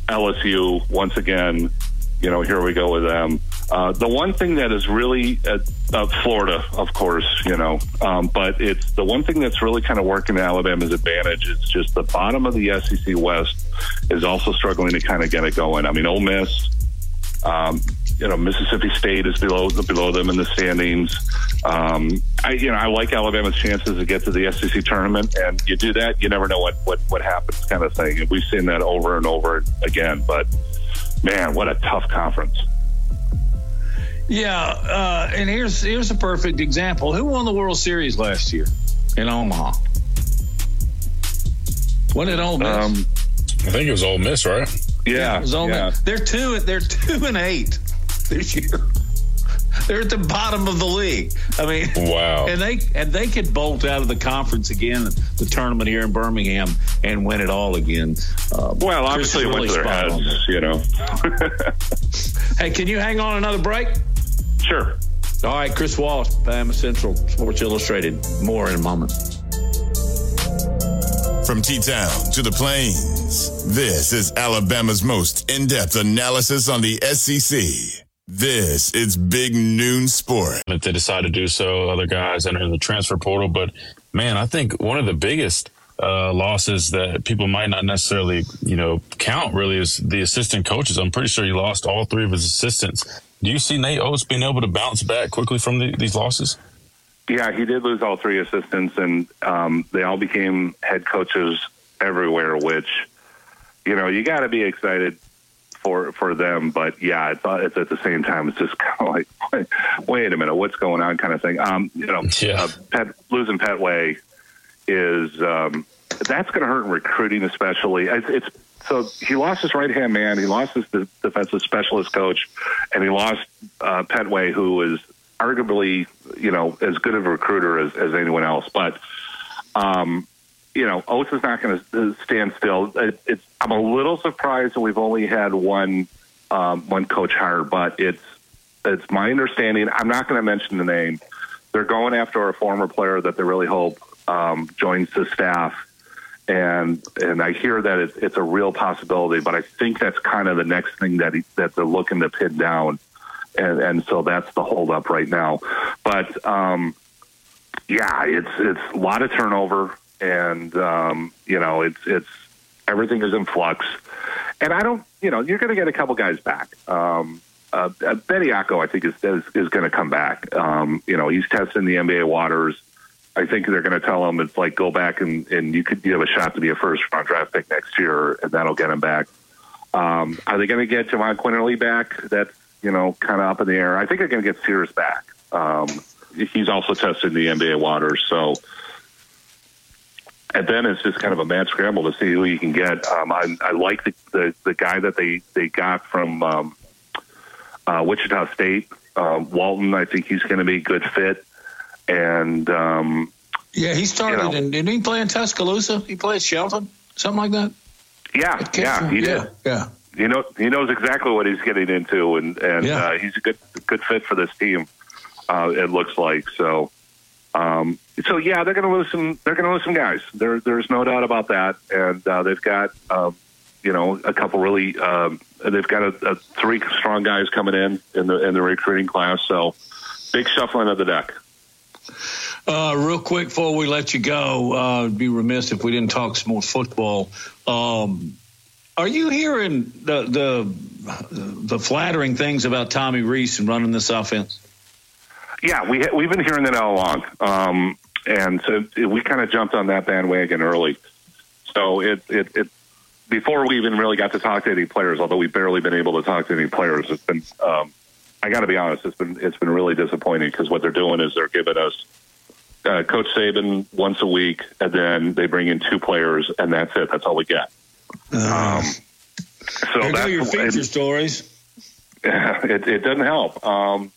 LSU, once again, you know, here we go with them. Uh, the one thing that is really uh, uh, Florida, of course, you know, um, but it's the one thing that's really kind of working Alabama's advantage. It's just the bottom of the SEC West is also struggling to kind of get it going. I mean, Ole Miss, um, you know, Mississippi State is below below them in the standings. Um, I, you know, I like Alabama's chances to get to the SEC tournament, and you do that, you never know what what what happens, kind of thing. And we've seen that over and over again, but man, what a tough conference. Yeah, uh, and here's here's a perfect example. Who won the World Series last year in Omaha? What did Ole Miss? Um, I think it was Ole Miss, right? Yeah, yeah it was Ole yeah. Miss. They're two. They're two and eight this year. *laughs* They're at the bottom of the league. I mean, wow. And they and they could bolt out of the conference again, the tournament here in Birmingham, and win it all again. Uh, well, obviously, it went to their heads, you know. *laughs* hey, can you hang on another break? Sure. All right, Chris Wallace, Bama Central, Sports Illustrated. More in a moment. From T Town to the Plains, this is Alabama's most in depth analysis on the SEC. This is Big Noon Sport. If they decide to do so, other guys enter the transfer portal. But man, I think one of the biggest uh, losses that people might not necessarily, you know, count really is the assistant coaches. I'm pretty sure he lost all three of his assistants. Do you see Nate Oats being able to bounce back quickly from the, these losses? Yeah, he did lose all three assistants, and um, they all became head coaches everywhere. Which, you know, you got to be excited for for them. But yeah, it's, it's at the same time, it's just *laughs* kind of like, wait, wait, a minute, what's going on, kind of thing. Um, you know, yeah. uh, Pet, losing Pettway is um, that's going to hurt in recruiting, especially. It's, it's so he lost his right hand man, he lost his defensive specialist coach, and he lost uh, Pettway, who is arguably you know as good of a recruiter as, as anyone else, but. Um, you know, Oats is not going to stand still. It, I'm a little surprised that we've only had one um, one coach hired, but it's it's my understanding. I'm not going to mention the name. They're going after a former player that they really hope um, joins the staff, and and I hear that it's, it's a real possibility. But I think that's kind of the next thing that he, that they're looking to pin down, and and so that's the holdup right now. But um, yeah, it's it's a lot of turnover and um, you know it's it's everything is in flux. And I don't, you know, you're going to get a couple guys back. Um, uh, uh Bediako, I think, is is, is going to come back. Um, you know, he's testing the NBA waters. I think they're going to tell him it's like go back and, and you could you have a shot to be a first round draft pick next year, and that'll get him back. Um, are they going to get Jahvon Quinerly back? That's you know, kind of up in the air. I think they're going to get Sears back. Um, he's also tested the NBA waters, so. And then it's just kind of a mad scramble to see who you can get. Um, I, I like the, the the guy that they they got from um, uh, Wichita State, um, Walton. I think he's going to be a good fit. And um, yeah, he started. You know, in, didn't he play in Tuscaloosa? He played Shelton, something like that. Yeah, yeah, he yeah, did. Yeah, he knows he knows exactly what he's getting into, and and yeah. uh, he's a good good fit for this team. Uh, it looks like so. Um, so yeah, they're going to lose some. They're going to lose some guys. There, there's no doubt about that. And uh, they've got, um, you know, a couple really. Um, they've got a, a three strong guys coming in in the in the recruiting class. So big shuffling of the deck. Uh, real quick before we let you go, uh, be remiss if we didn't talk some more football. Um, are you hearing the the the flattering things about Tommy Rees and running this offense? Yeah, we we've been hearing that all along, um, and so we kind of jumped on that bandwagon early. So it, it it before we even really got to talk to any players, although we've barely been able to talk to any players, it's been um, I got to be honest, it's been it's been really disappointing because what they're doing is they're giving us uh, Coach Saban once a week, and then they bring in two players, and that's it. That's all we get. Uh, um, so there that's your feature it, stories. *laughs* It, it doesn't help, um,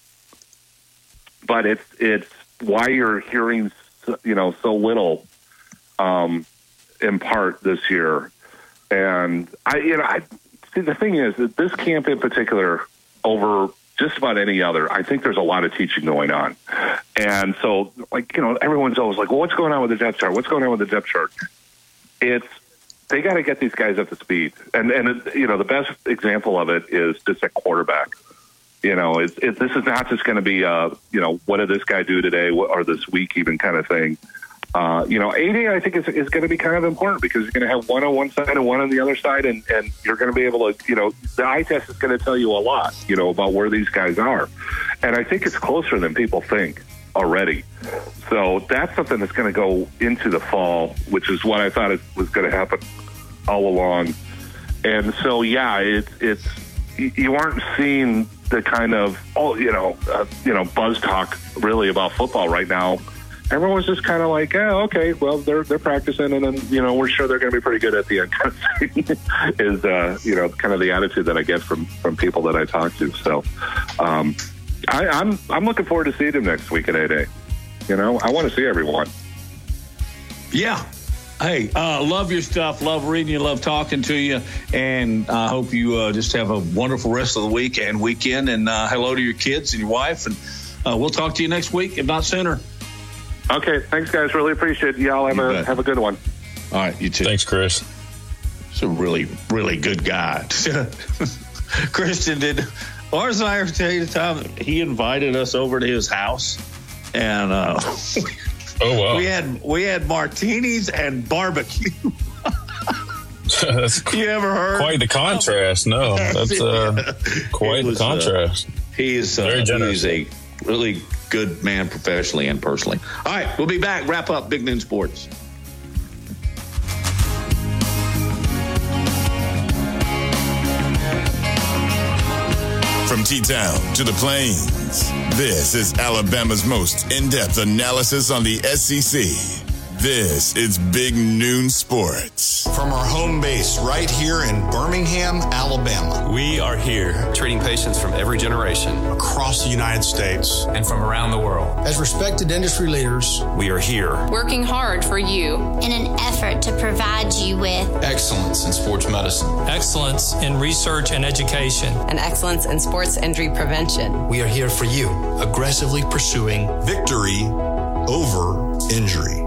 but it's it's why you're hearing you know so little um, in part this year. And I, you know, I see the thing is that this camp in particular, over just about any other, I think there's a lot of teaching going on. And so, like, you know, everyone's always like, well, what's going on with the depth chart? What's going on with the depth chart? It's, they got to get these guys up to speed. And, and it, you know, the best example of it is just at quarterback. You know, it, this is not just going to be, a, you know, what did this guy do today or this week even kind of thing. Uh, you know, 80 I think is, is going to be kind of important because you're going to have one on one side and one on the other side, and, and you're going to be able to, you know, the eye test is going to tell you a lot, you know, about where these guys are. And I think it's closer than people think already. So that's something that's going to go into the fall, which is what I thought it was going to happen all along. And so, yeah, it's, it's, you aren't seeing the kind of, oh, you know, uh, you know, buzz talk really about football right now everyone's just kind of like, oh, okay, well, they're they're practicing, and then you know we're sure they're going to be pretty good at the end. *laughs* Is uh, you know kind of the attitude that I get from from people that I talk to. So um, I, I'm I'm looking forward to seeing them next week at A Day. You know, I want to see everyone. Yeah. Hey, uh, love your stuff. Love reading you. Love talking to you. And I hope you uh, just have a wonderful rest of the week and weekend. And uh, hello to your kids and your wife. And uh, we'll talk to you next week, if not sooner. Okay, thanks, guys. Really appreciate it. Y'all have you a bet. have a good one. All right, you too. Thanks, Chris. He's a really, really good guy. *laughs* Christian did. Lars and I tell you the time he invited us over to his house, and uh, *laughs* oh wow, we had we had martinis and barbecue. *laughs* that's you ever heard? Quite the contrast. No, *laughs* that's uh, quite was, the uh, contrast. Uh, he's uh, very generous. He's a really good man professionally and personally. All right, we'll be back. Wrap up Big Noon Sports. From T Town to the Plains, this is Alabama's most in depth analysis on the SEC. This is Big Noon Sports. From our home base right here in Birmingham, Alabama. We are here treating patients from every generation across the United States and from around the world. As respected industry leaders, we are here working hard for you in an effort to provide you with excellence in sports medicine, excellence in research and education, and excellence in sports injury prevention. We are here for you, aggressively pursuing victory over injury.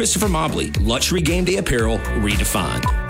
Christopher Mobley, luxury game day apparel redefined.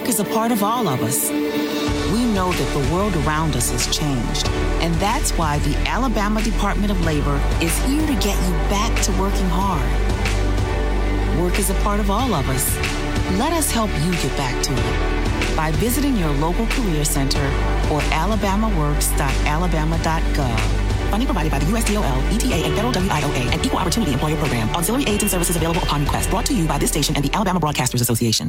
Work is a part of all of us. We know that the world around us has changed, and that's why the Alabama Department of Labor is here to get you back to working hard. Work is a part of all of us. Let us help you get back to it by visiting your local career center or alabamaworks.alabama.gov. Funding provided by the USDOL, ETA, and Federal WIOA and Equal Opportunity Employer Program. Auxiliary aids and services available upon request. Brought to you by this station and the Alabama Broadcasters Association.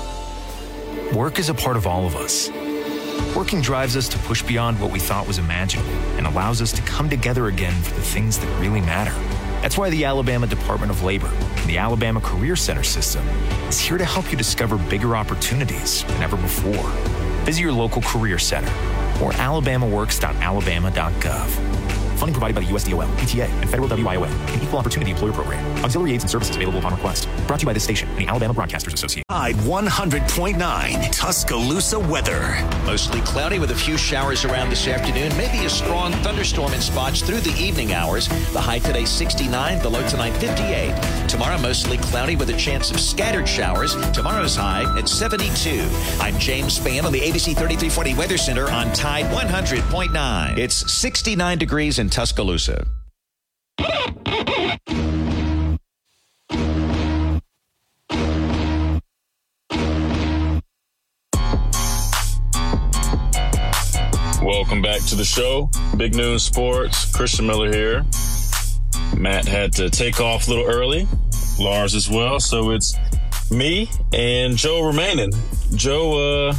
Work is a part of all of us. Working drives us to push beyond what we thought was imaginable and allows us to come together again for the things that really matter. That's why the Alabama Department of Labor and the Alabama Career Center system is here to help you discover bigger opportunities than ever before. Visit your local career center or alabamaworks.alabama.gov. Funding provided by the USDOL, ETA, and Federal WIOA, an Equal Opportunity Employer Program. Auxiliary aids and services available upon request. Brought to you by this station and the Alabama Broadcasters Association. Tide 100.9 Tuscaloosa weather. Mostly cloudy with a few showers around this afternoon. Maybe a strong thunderstorm in spots through the evening hours. The high today 69, the low tonight 58. Tomorrow mostly cloudy with a chance of scattered showers. Tomorrow's high at 72. I'm James Spann on the ABC 3340 Weather Center on Tide 100.9. It's 69 degrees in Tuscaloosa. Welcome back to the show. Big Noon Sports. Christian Miller here. Matt had to take off a little early. Lars as well. So it's me and Joe remaining. Joe, uh,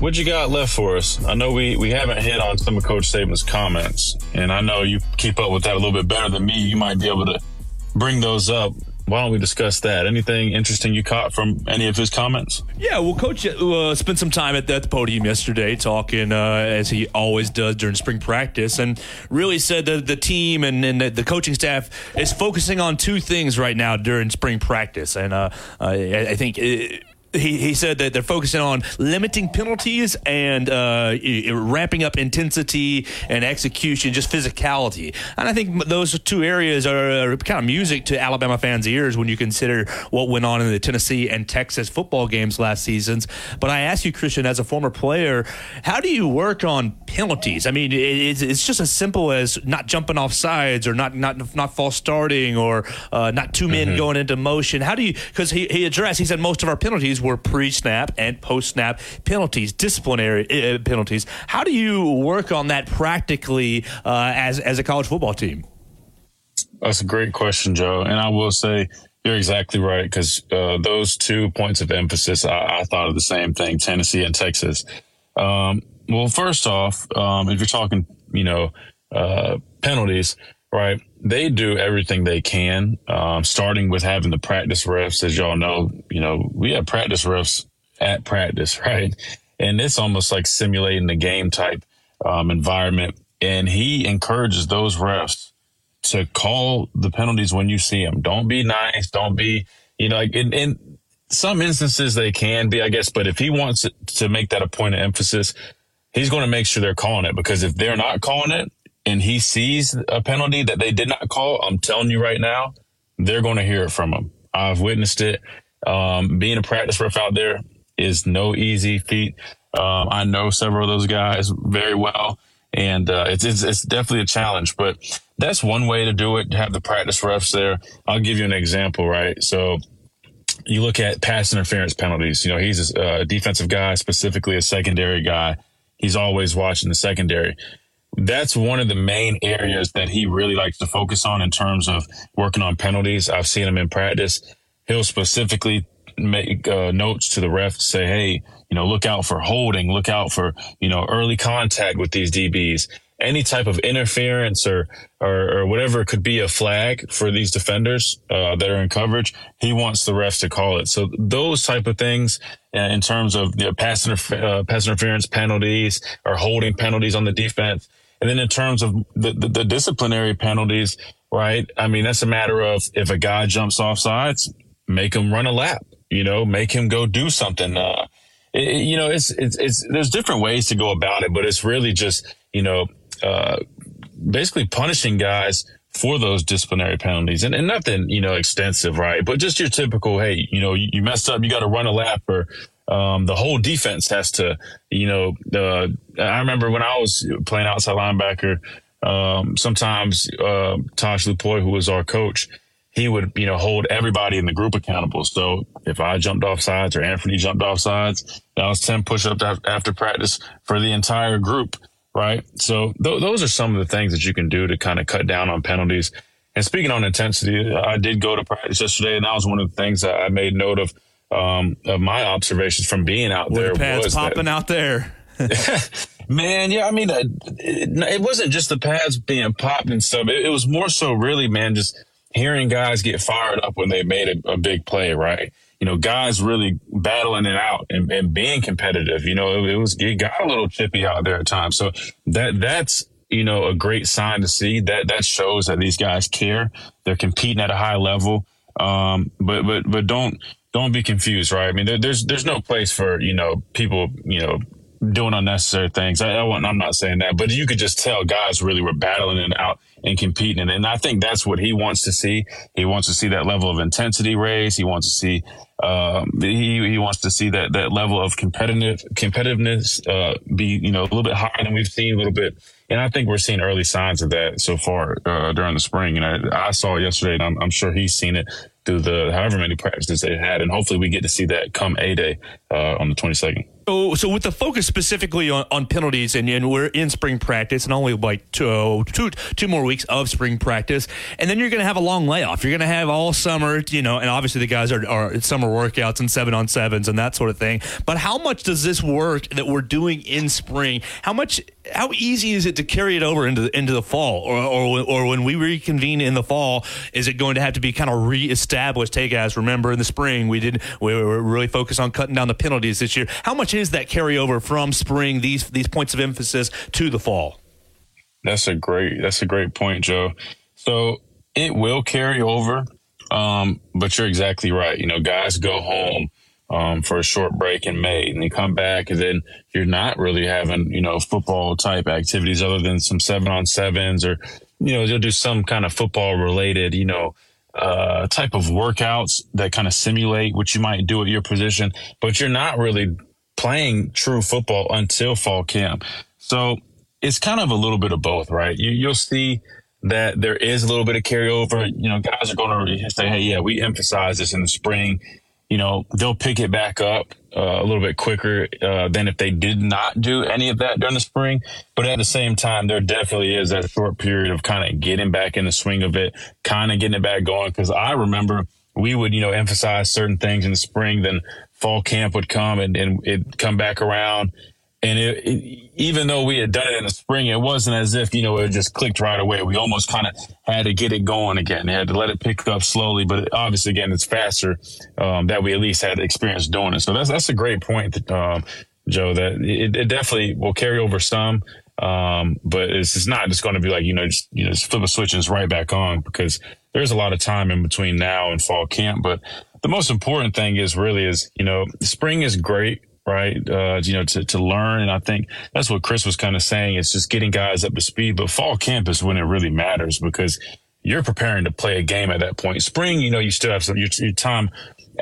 what you got left for us? I know we, we haven't hit on some of Coach Saban's comments, and I know you keep up with that a little bit better than me. You might be able to bring those up. Why don't we discuss that? Anything interesting you caught from any of his comments? Yeah, well, Coach uh, spent some time at that podium yesterday talking, uh, as he always does during spring practice, and really said that the team and, and the, coaching staff is focusing on two things right now during spring practice. And uh, I, I think. It, he, he said that they're focusing on limiting penalties and uh, ramping up intensity and execution, just physicality. And I think those two areas are, kind of music to Alabama fans' ears when you consider what went on in the Tennessee and Texas football games last seasons. But I ask you, Christian, as a former player, how do you work on penalties? I mean, it's, it's just as simple as not jumping off sides or not not not false starting or uh, not two men mm-hmm. going into motion. How do you? Because he, he addressed, he said most of our penalties were pre-snap and post-snap penalties, disciplinary uh, penalties. How do you work on that practically uh, as as a college football team? That's a great question, Joe. And I will say you're exactly right because uh, those two points of emphasis, I, I, thought of the same thing: Tennessee and Texas. Um, well, first off, um, if you're talking, you know, uh, penalties, right? They do everything they can, um, starting with having the practice refs. As y'all know, you know, we have practice refs at practice, *laughs* right? And it's almost like simulating the game type um, environment. And he encourages those refs to call the penalties when you see them. Don't be nice. Don't be, you know, like in, in some instances they can be, I guess. But if he wants to make that a point of emphasis, he's going to make sure they're calling it because if they're not calling it, and he sees a penalty that they did not call, I'm telling you right now, they're going to hear it from him. I've witnessed it. Um, being a practice ref out there is no easy feat. Um, I know several of those guys very well, and uh, it's, it's, it's definitely a challenge. But that's one way to do it. To have the practice refs there. I'll give you an example. Right, so you look at pass interference penalties. You know, he's a, a defensive guy, specifically a secondary guy. He's always watching the secondary. That's one of the main areas that he really likes to focus on in terms of working on penalties. I've seen him in practice. He'll specifically make uh, notes to the ref to say, "Hey, you know, look out for holding, look out for you know early contact with these DBs." any type of interference or, or, or whatever could be a flag for these defenders uh, that are in coverage, he wants the refs to call it. So those type of things uh, in terms of you know, pass, interf- uh, pass interference penalties or holding penalties on the defense. And then in terms of the, the, the disciplinary penalties, right? I mean, that's a matter of if a guy jumps off sides, make him run a lap, you know, make him go do something. Uh, it, you know, it's, it's, it's, there's different ways to go about it, but it's really just, you know, uh, basically punishing guys for those disciplinary penalties and, and nothing, you know, extensive, right? But just your typical, hey, you know, you, you messed up, you got to run a lap or, um, the whole defense has to, you know, uh, I remember when I was playing outside linebacker, um, sometimes, uh, Tosh Lupoi, who was our coach, he would, you know, hold everybody in the group accountable. So if I jumped off sides or Anthony jumped off sides, that was 10 push ups after practice for the entire group right? So th- those are some of the things that you can do to kind of cut down on penalties. And speaking on intensity, I did go to practice yesterday, and that was one of the things that I made note of um, of my observations from being out there. The pads was popping that, out there. *laughs* man, yeah, I mean, it, it, wasn't just the pads being popped and stuff. It, it, was more so, really, man, just hearing guys get fired up when they made a, a big play, right? you know, guys really battling it out and, and being competitive. You know, it, it, was, it got a little chippy out there at times. So that, that's, you know, a great sign to see that, that shows that these guys care. They're competing at a high level. Um, but, but, but don't, don't be confused, right? I mean, there, there's, there's no place for, you know, people, you know, doing unnecessary things. I, I I'm not saying that, but you could just tell guys really were battling it out and competing. And I think that's what he wants to see. He wants to see that level of intensity raised. He wants to see, um, he, he wants to see that, that level of competitive, competitiveness, uh, be, you know, a little bit higher than we've seen a little bit. And I think we're seeing early signs of that so far, uh, during the spring. And I, I saw it yesterday and I'm, I'm sure he's seen it through the however many practices they had. And hopefully we get to see that come A day, uh, on the 22nd. So, so with the focus specifically on, on penalties, and, and, we're in spring practice, and only like two, two, two more weeks of spring practice, and then you're going to have a long layoff. You're going to have all summer, you know, and obviously the guys are, are summer workouts and seven on sevens and that sort of thing. But how much does this work that we're doing in spring? How much? How easy is it to carry it over into the, into the fall, or, or or when we reconvene in the fall, is it going to have to be kind of reestablished? Hey guys, remember in the spring we did we were really focused on cutting down the penalties this year. How much is that carryover from spring, these these points of emphasis to the fall? That's a great that's a great point, Joe. So it will carry over, um, but you're exactly right. You know, guys go home um, for a short break in May, and they come back, and then you're not really having you know football type activities other than some seven on sevens, or you know you'll do some kind of football related, you know uh, type of workouts that kind of simulate what you might do at your position, but you're not really playing true football until fall camp. So it's kind of a little bit of both, right? You, you'll see that there is a little bit of carryover. You know, guys are going to say, Hey, yeah, we emphasize this in the spring. You know, they'll pick it back up uh, a little bit quicker uh, than if they did not do any of that during the spring. But at the same time, there definitely is that short period of kind of getting back in the swing of it, kind of getting it back going. Cause I remember we would, you know, emphasize certain things in the spring, then fall camp would come and, and it'd come back around. And it, it, even though we had done it in the spring, it wasn't as if, you know, it just clicked right away. We almost kind of had to get it going again. We had to let it pick up slowly, but obviously again, it's faster, um, that we at least had experience doing it. So that's, that's a great point, um, Joe, that it, it, definitely will carry over some. Um, but it's, it's not just going to be like, you know, just, you know, just flip a switch and it's right back on because there's a lot of time in between now and fall camp. But the most important thing is really is, you know, spring is great, right? Uh, you know, to, to learn. And I think that's what Chris was kind of saying. It's just getting guys up to speed, but fall camp is when it really matters because you're preparing to play a game at that point. Spring, you know, you still have some, your, your time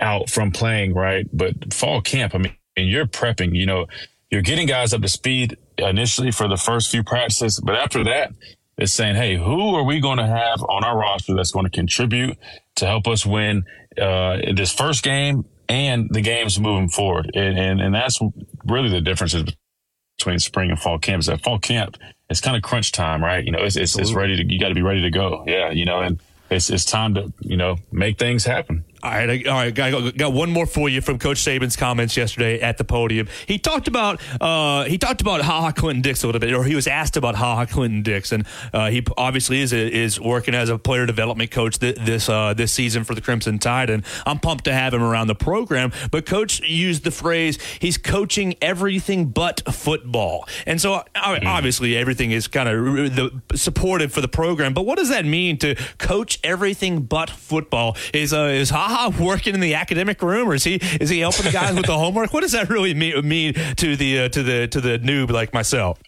out from playing, right? But fall camp, I mean, and you're prepping, you know, you're getting guys up to speed initially for the first few practices, but after that, is saying, hey, who are we going to have on our roster that's going to contribute to help us win uh, this first game and the games moving forward? And, and, and that's really the differences between spring and fall camp. Is that fall camp, it's kind of crunch time, right? You know, it's, it's, it's ready to, you got to be ready to go. Yeah. You know, and it's, it's time to, you know, make things happen. All right, all right. Got, got one more for you from Coach Saban's comments yesterday at the podium. He talked about uh, he talked about Ha Ha Clinton Dix a little bit, or he was asked about Ha Ha Clinton Dix, and uh, he obviously is is working as a player development coach th- this uh, this season for the Crimson Tide, and I'm pumped to have him around the program. But Coach used the phrase he's coaching everything but football, and so mm. obviously everything is kind of supportive for the program. But what does that mean to coach everything but football? Is uh, is Ha Working in the academic room, or is he is he helping the guys with the homework? What does that really mean, mean to the uh, to the to the noob like myself?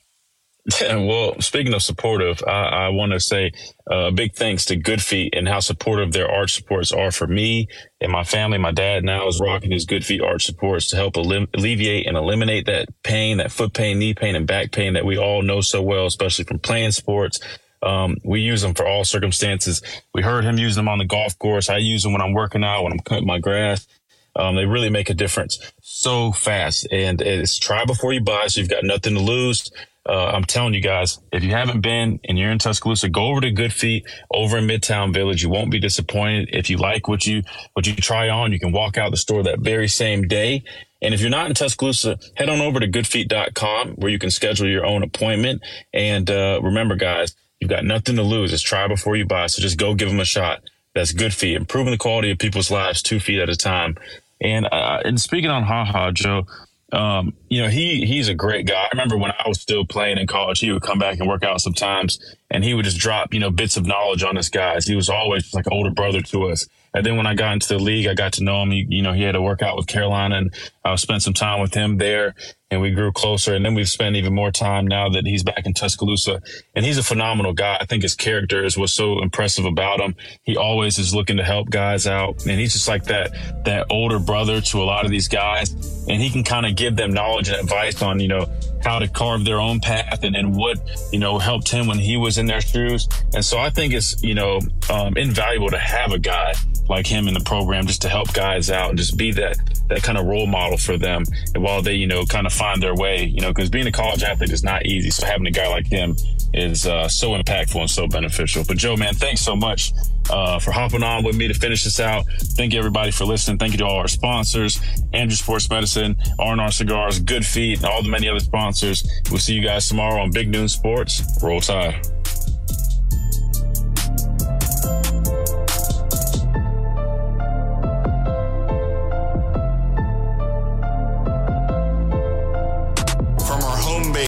Yeah, well, speaking of supportive, I, I want to say uh, a uh, big thanks to Good Feet and how supportive their arch supports are for me and my family. My dad now is rocking his Good Feet arch supports to help alleviate and eliminate that pain, that foot pain, knee pain, and back pain that we all know so well, especially from playing sports um, we use them for all circumstances. We heard him use them on the golf course. I use them when I'm working out, when I'm cutting my grass. Um, they really make a difference so fast. And it's try before you buy. So you've got nothing to lose. Uh, I'm telling you guys, if you haven't been and you're in Tuscaloosa, go over to Good Feet over in Midtown Village. You won't be disappointed. If you like what you, what you try on, you can walk out the store that very same day. And if you're not in Tuscaloosa, head on over to goodfeet.com where you can schedule your own appointment. And, uh, remember guys, You've got nothing to lose. It's try before you buy. So just go give them a shot. That's good feet, improving the quality of people's lives two feet at a time. And uh, and speaking on Ha Ha, Joe, um, you know he he's a great guy. I remember when I was still playing in college, he would come back and work out sometimes, and he would just drop you know bits of knowledge on us guys. He was always like an older brother to us. And then when I got into the league, I got to know him. He, you know, he had to work out with Carolina, and I spent some time with him there and we grew closer. And then we've spent even more time now that he's back in Tuscaloosa. And he's a phenomenal guy. I think his character is what's so impressive about him. He always is looking to help guys out. And he's just like that, that older brother to a lot of these guys. And he can kind of give them knowledge and advice on, you know, how to carve their own path and, and what, you know, helped him when he was in their shoes. And so I think it's, you know, um, invaluable to have a guy like him in the program just to help guys out and just be that, that kind of role model for them. And while they, you know, kind of find their way, you know, because being a college athlete is not easy. So having a guy like him is uh, so impactful and so beneficial. But Joe, man, thanks so much uh, for hopping on with me to finish this out. Thank you everybody for listening. Thank you to all our sponsors, Andrews Sports Medicine, R&R Cigars, Good Feet, and all the many other sponsors. We'll see you guys tomorrow on Big Noon Sports. Roll Tide.